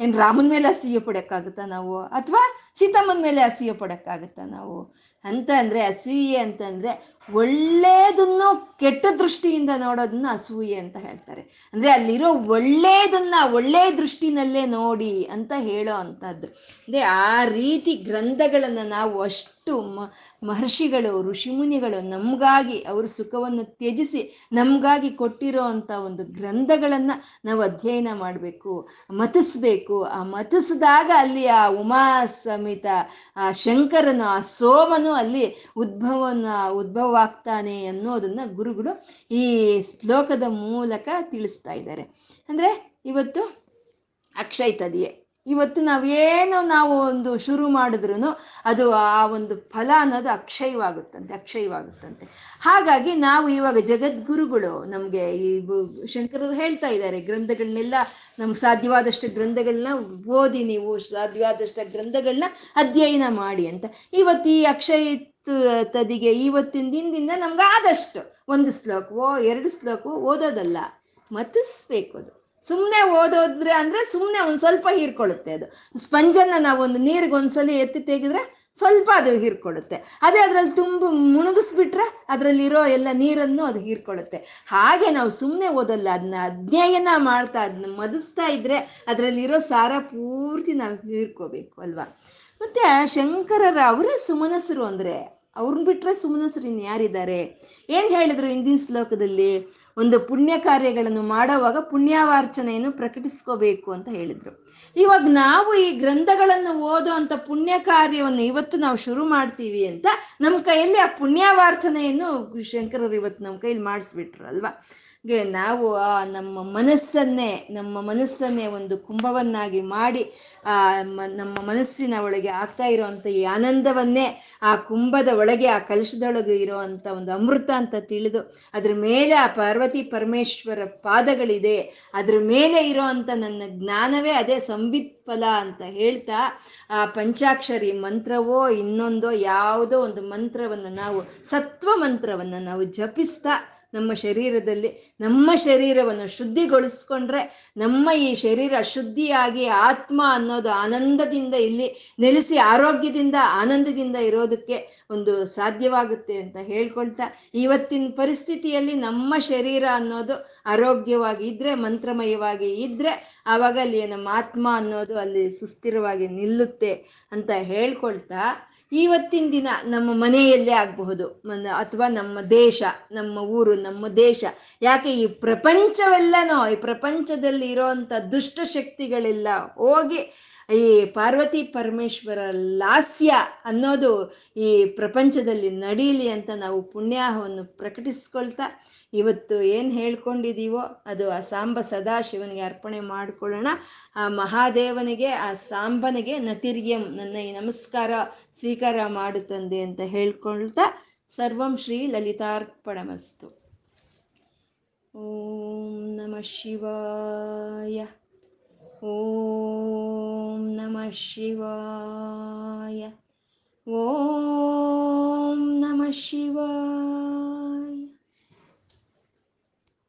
ಏನು ರಾಮನ ಮೇಲೆ ಅಸೂಯೆ ಪಡೋಕ್ಕಾಗುತ್ತಾ ನಾವು? ಅಥವಾ ಸೀತಮ್ಮನ ಮೇಲೆ ಅಸೂಯೆ ಪಡೋಕ್ಕಾಗುತ್ತಾ ನಾವು? ಅಂತ ಅಂದ್ರೆ ಅಸೂಯೆ ಅಂತಂದ್ರೆ ಒಳ್ಳೆಯದನ್ನು ಕೆಟ್ಟ ದೃಷ್ಟಿಯಿಂದ ನೋಡೋದನ್ನ ಅಸೂಯೆ ಅಂತ ಹೇಳ್ತಾರೆ. ಅಂದ್ರೆ ಅಲ್ಲಿರೋ ಒಳ್ಳೆಯದನ್ನು ಒಳ್ಳೆ ದೃಷ್ಟಿನಲ್ಲೇ ನೋಡಿ ಅಂತ ಹೇಳೋ ಅಂಥದ್ದು. ಅಂದ್ರೆ ಆ ರೀತಿ ಗ್ರಂಥಗಳನ್ನು ನಾವು ಅಷ್ಟು ಮ, ಮಹರ್ಷಿಗಳು, ಋಷಿಮುನಿಗಳು ನಮಗಾಗಿ ಅವ್ರ ಸುಖವನ್ನು ತ್ಯಜಿಸಿ ನಮಗಾಗಿ ಕೊಟ್ಟಿರೋ ಅಂಥ ಒಂದು ಗ್ರಂಥಗಳನ್ನು ನಾವು ಅಧ್ಯಯನ ಮಾಡಬೇಕು, ಮತಿಸ್ಬೇಕು. ಆ ಮತಿಸಿದಾಗ ಅಲ್ಲಿ ಆ ಉಮಾ ಸಮೇತ, ಆ ಶಂಕರನು, ಆ ಸೋಮನು ಅಲ್ಲಿ ಉದ್ಭವನ ಉದ್ಭವ ಆಗ್ತಾನೆ ಅನ್ನೋದನ್ನು ಗುರುಗಳು ಈ ಶ್ಲೋಕದ ಮೂಲಕ ತಿಳಿಸ್ತಾ ಇದ್ದಾರೆ. ಅಂದ್ರೆ ಇವತ್ತು ಅಕ್ಷಯ ತದಿಯೆ ಇವತ್ತು ನಾವೇನೋ ನಾವು ಒಂದು ಶುರು ಮಾಡಿದ್ರು ಅದು ಆ ಒಂದು ಫಲ ಅನ್ನೋದು ಅಕ್ಷಯವಾಗುತ್ತಂತೆ ಅಕ್ಷಯವಾಗುತ್ತಂತೆ. ಹಾಗಾಗಿ ನಾವು ಇವಾಗ ಜಗದ್ಗುರುಗಳು ನಮಗೆ ಈ ಶಂಕರರು ಹೇಳ್ತಾ ಇದ್ದಾರೆ ಗ್ರಂಥಗಳನ್ನೆಲ್ಲ ನಮ್ಗೆ ಸಾಧ್ಯವಾದಷ್ಟು ಗ್ರಂಥಗಳನ್ನ ಓದಿ ನೀವು ಸಾಧ್ಯವಾದಷ್ಟು ಗ್ರಂಥಗಳನ್ನ ಅಧ್ಯಯನ ಮಾಡಿ ಅಂತ. ಇವತ್ತು ಈ ಅಕ್ಷಯ ತದಿಗೆ ಇವತ್ತಿನ ದಿನದಿಂದ ನಮ್ಗೆ ಆದಷ್ಟು ಒಂದು ಶ್ಲೋಕವೋ, ಎರಡು ಶ್ಲೋಕವೋ ಓದೋದಲ್ಲ ಮತಿಸ್ಬೇಕು ಅದು. ಸುಮ್ಮನೆ ಓದೋದ್ರೆ ಅಂದ್ರೆ ಸುಮ್ಮನೆ ಒಂದು ಸ್ವಲ್ಪ ಹೀರ್ಕೊಳ್ಳುತ್ತೆ ಅದು. ಸ್ಪಂಜನ್ನ ನಾವು ಒಂದು ನೀರಿಗೆ ಒಂದ್ಸಲಿ ಎತ್ತಿ ತೆಗೆದ್ರೆ ಸ್ವಲ್ಪ ಅದು ಹೀರ್ಕೊಳ್ಳುತ್ತೆ. ಅದೇ ಅದ್ರಲ್ಲಿ ತುಂಬ ಮುಳುಗಿಸ್ಬಿಟ್ರೆ ಅದರಲ್ಲಿರೋ ಎಲ್ಲ ನೀರನ್ನು ಅದು ಹೀರ್ಕೊಳ್ಳುತ್ತೆ. ಹಾಗೆ ನಾವು ಸುಮ್ಮನೆ ಓದಲ್ಲ ಅದನ್ನ ಅಧ್ಯಯನ ಮಾಡ್ತಾ ಅದನ್ನ ಮದಿಸ್ತಾ ಇದ್ರೆ ಅದರಲ್ಲಿರೋ ಸಾರ ಪೂರ್ತಿ ನಾವು ಹೀರ್ಕೋಬೇಕು ಅಲ್ವಾ? ಮತ್ತೆ ಶಂಕರರ ಅವರೇ ಸುಮನಸರು ಅಂದ್ರೆ ಅವ್ರನ್ನ ಬಿಟ್ರೆ ಸುಮನಸರು ಇನ್ನು ಯಾರಿದ್ದಾರೆ ಏನು ಹೇಳಿದ್ರು ಹಿಂದಿನ ಶ್ಲೋಕದಲ್ಲಿ? ಒಂದು ಪುಣ್ಯ ಕಾರ್ಯಗಳನ್ನು ಮಾಡೋವಾಗ ಪುಣ್ಯವಾರ್ಚನೆಯನ್ನು ಪ್ರಕಟಿಸ್ಕೋಬೇಕು ಅಂತ ಹೇಳಿದ್ರು. ಇವಾಗ ನಾವು ಈ ಗ್ರಂಥಗಳನ್ನು ಓದೋ ಅಂತ ಪುಣ್ಯ ಕಾರ್ಯವನ್ನು ಇವತ್ತು ನಾವು ಶುರು ಮಾಡ್ತೀವಿ ಅಂತ ನಮ್ಮ ಕೈಯಲ್ಲಿ ಆ ಪುಣ್ಯವಾರ್ಚನೆಯನ್ನು ಶಂಕರರು ಇವತ್ತು ನಮ್ಮ ಕೈಯಲ್ಲಿ ಮಾಡಿಸ್ಬಿಟ್ರು ಅಲ್ವಾ? ನಾವು, ಆ, ನಮ್ಮ ಮನಸ್ಸನ್ನೇ ನಮ್ಮ ಮನಸ್ಸನ್ನೇ ಒಂದು ಕುಂಭವನ್ನಾಗಿ ಮಾಡಿ, ಆ ನಮ್ಮ ಮನಸ್ಸಿನ ಒಳಗೆ ಆಗ್ತಾ ಇರೋವಂಥ ಈ ಆನಂದವನ್ನೇ ಆ ಕುಂಭದ ಒಳಗೆ, ಆ ಕಲಶದೊಳಗೆ ಇರೋವಂಥ ಒಂದು ಅಮೃತ ಅಂತ ತಿಳಿದು, ಅದ್ರ ಮೇಲೆ ಆ ಪಾರ್ವತಿ ಪರಮೇಶ್ವರ ಪಾದಗಳಿದೆ, ಅದ್ರ ಮೇಲೆ ಇರೋವಂಥ ನನ್ನ ಜ್ಞಾನವೇ ಅದೇ ಸಂಬಿತ್ ಫಲ ಅಂತ ಹೇಳ್ತಾ, ಆ ಪಂಚಾಕ್ಷರಿ ಮಂತ್ರವೋ ಇನ್ನೊಂದೋ ಯಾವುದೋ ಒಂದು ಮಂತ್ರವನ್ನು ನಾವು, ಸತ್ವ ಮಂತ್ರವನ್ನು ನಾವು ಜಪಿಸ್ತಾ ನಮ್ಮ ಶರೀರದಲ್ಲಿ ನಮ್ಮ ಶರೀರವನ್ನು ಶುದ್ಧಿಗೊಳಿಸ್ಕೊಂಡ್ರೆ ನಮ್ಮ ಈ ಶರೀರ ಶುದ್ಧಿಯಾಗಿ ಆತ್ಮ ಅನ್ನೋದು ಆನಂದದಿಂದ ಇಲ್ಲಿ ನೆಲೆಸಿ ಆರೋಗ್ಯದಿಂದ ಆನಂದದಿಂದ ಇರೋದಕ್ಕೆ ಒಂದು ಸಾಧ್ಯವಾಗುತ್ತೆ ಅಂತ ಹೇಳ್ಕೊಳ್ತಾ ಇವತ್ತಿನ ಪರಿಸ್ಥಿತಿಯಲ್ಲಿ ನಮ್ಮ ಶರೀರ ಅನ್ನೋದು ಆರೋಗ್ಯವಾಗಿ ಇದ್ರೆ, ಮಂತ್ರಮಯವಾಗಿ ಇದ್ರೆ ಆವಾಗ ಅಲ್ಲಿ ನಮ್ಮ ಆತ್ಮ ಅನ್ನೋದು ಅಲ್ಲಿ ಸುಸ್ಥಿರವಾಗಿ ನಿಲ್ಲುತ್ತೆ ಅಂತ ಹೇಳ್ಕೊಳ್ತಾ ಇವತ್ತಿನ ದಿನ ನಮ್ಮ ಮನೆಯಲ್ಲೇ ಆಗಬಹುದು. ಅಥವಾ ನಮ್ಮ ದೇಶ, ನಮ್ಮ ಊರು, ನಮ್ಮ ದೇಶ. ಯಾಕೆ ಈ ಪ್ರಪಂಚವೆಲ್ಲನೋ, ಈ ಪ್ರಪಂಚದಲ್ಲಿ ಇರೋವಂಥ ದುಷ್ಟ ಶಕ್ತಿಗಳೆಲ್ಲ ಹೋಗಿ ಈ ಪಾರ್ವತಿ ಪರಮೇಶ್ವರ ಲಾಸ್ಯ ಅನ್ನೋದು ಈ ಪ್ರಪಂಚದಲ್ಲಿ ನಡೀಲಿ ಅಂತ ನಾವು ಪುಣ್ಯಾಹವನ್ನು ಪ್ರಕಟಿಸ್ಕೊಳ್ತಾ ಇವತ್ತು ಏನು ಹೇಳ್ಕೊಂಡಿದ್ದೀವೋ ಅದು ಆ ಸಾಂಬ ಸದಾ ಶಿವನಿಗೆ ಅರ್ಪಣೆ ಮಾಡಿಕೊಳ್ಳೋಣ. ಆ ಮಹಾದೇವನಿಗೆ, ಆ ಸಾಂಬನಿಗೆ ನತಿರ್ಯಂ ನನ್ನ ಈ ನಮಸ್ಕಾರ ಸ್ವೀಕಾರ ಮಾಡು ತಂದೆ ಅಂತ ಹೇಳ್ಕೊಳ್ತಾ ಸರ್ವಂ ಶ್ರೀ ಲಲಿತಾರ್ಪಣಮಸ್ತು. ಓಂ ನಮಃ ಶಿವಾಯ. ಓಂ ನಮಃ ಶಿವಾಯ. ಓಂ ನಮಃ ಶಿವಾಯ.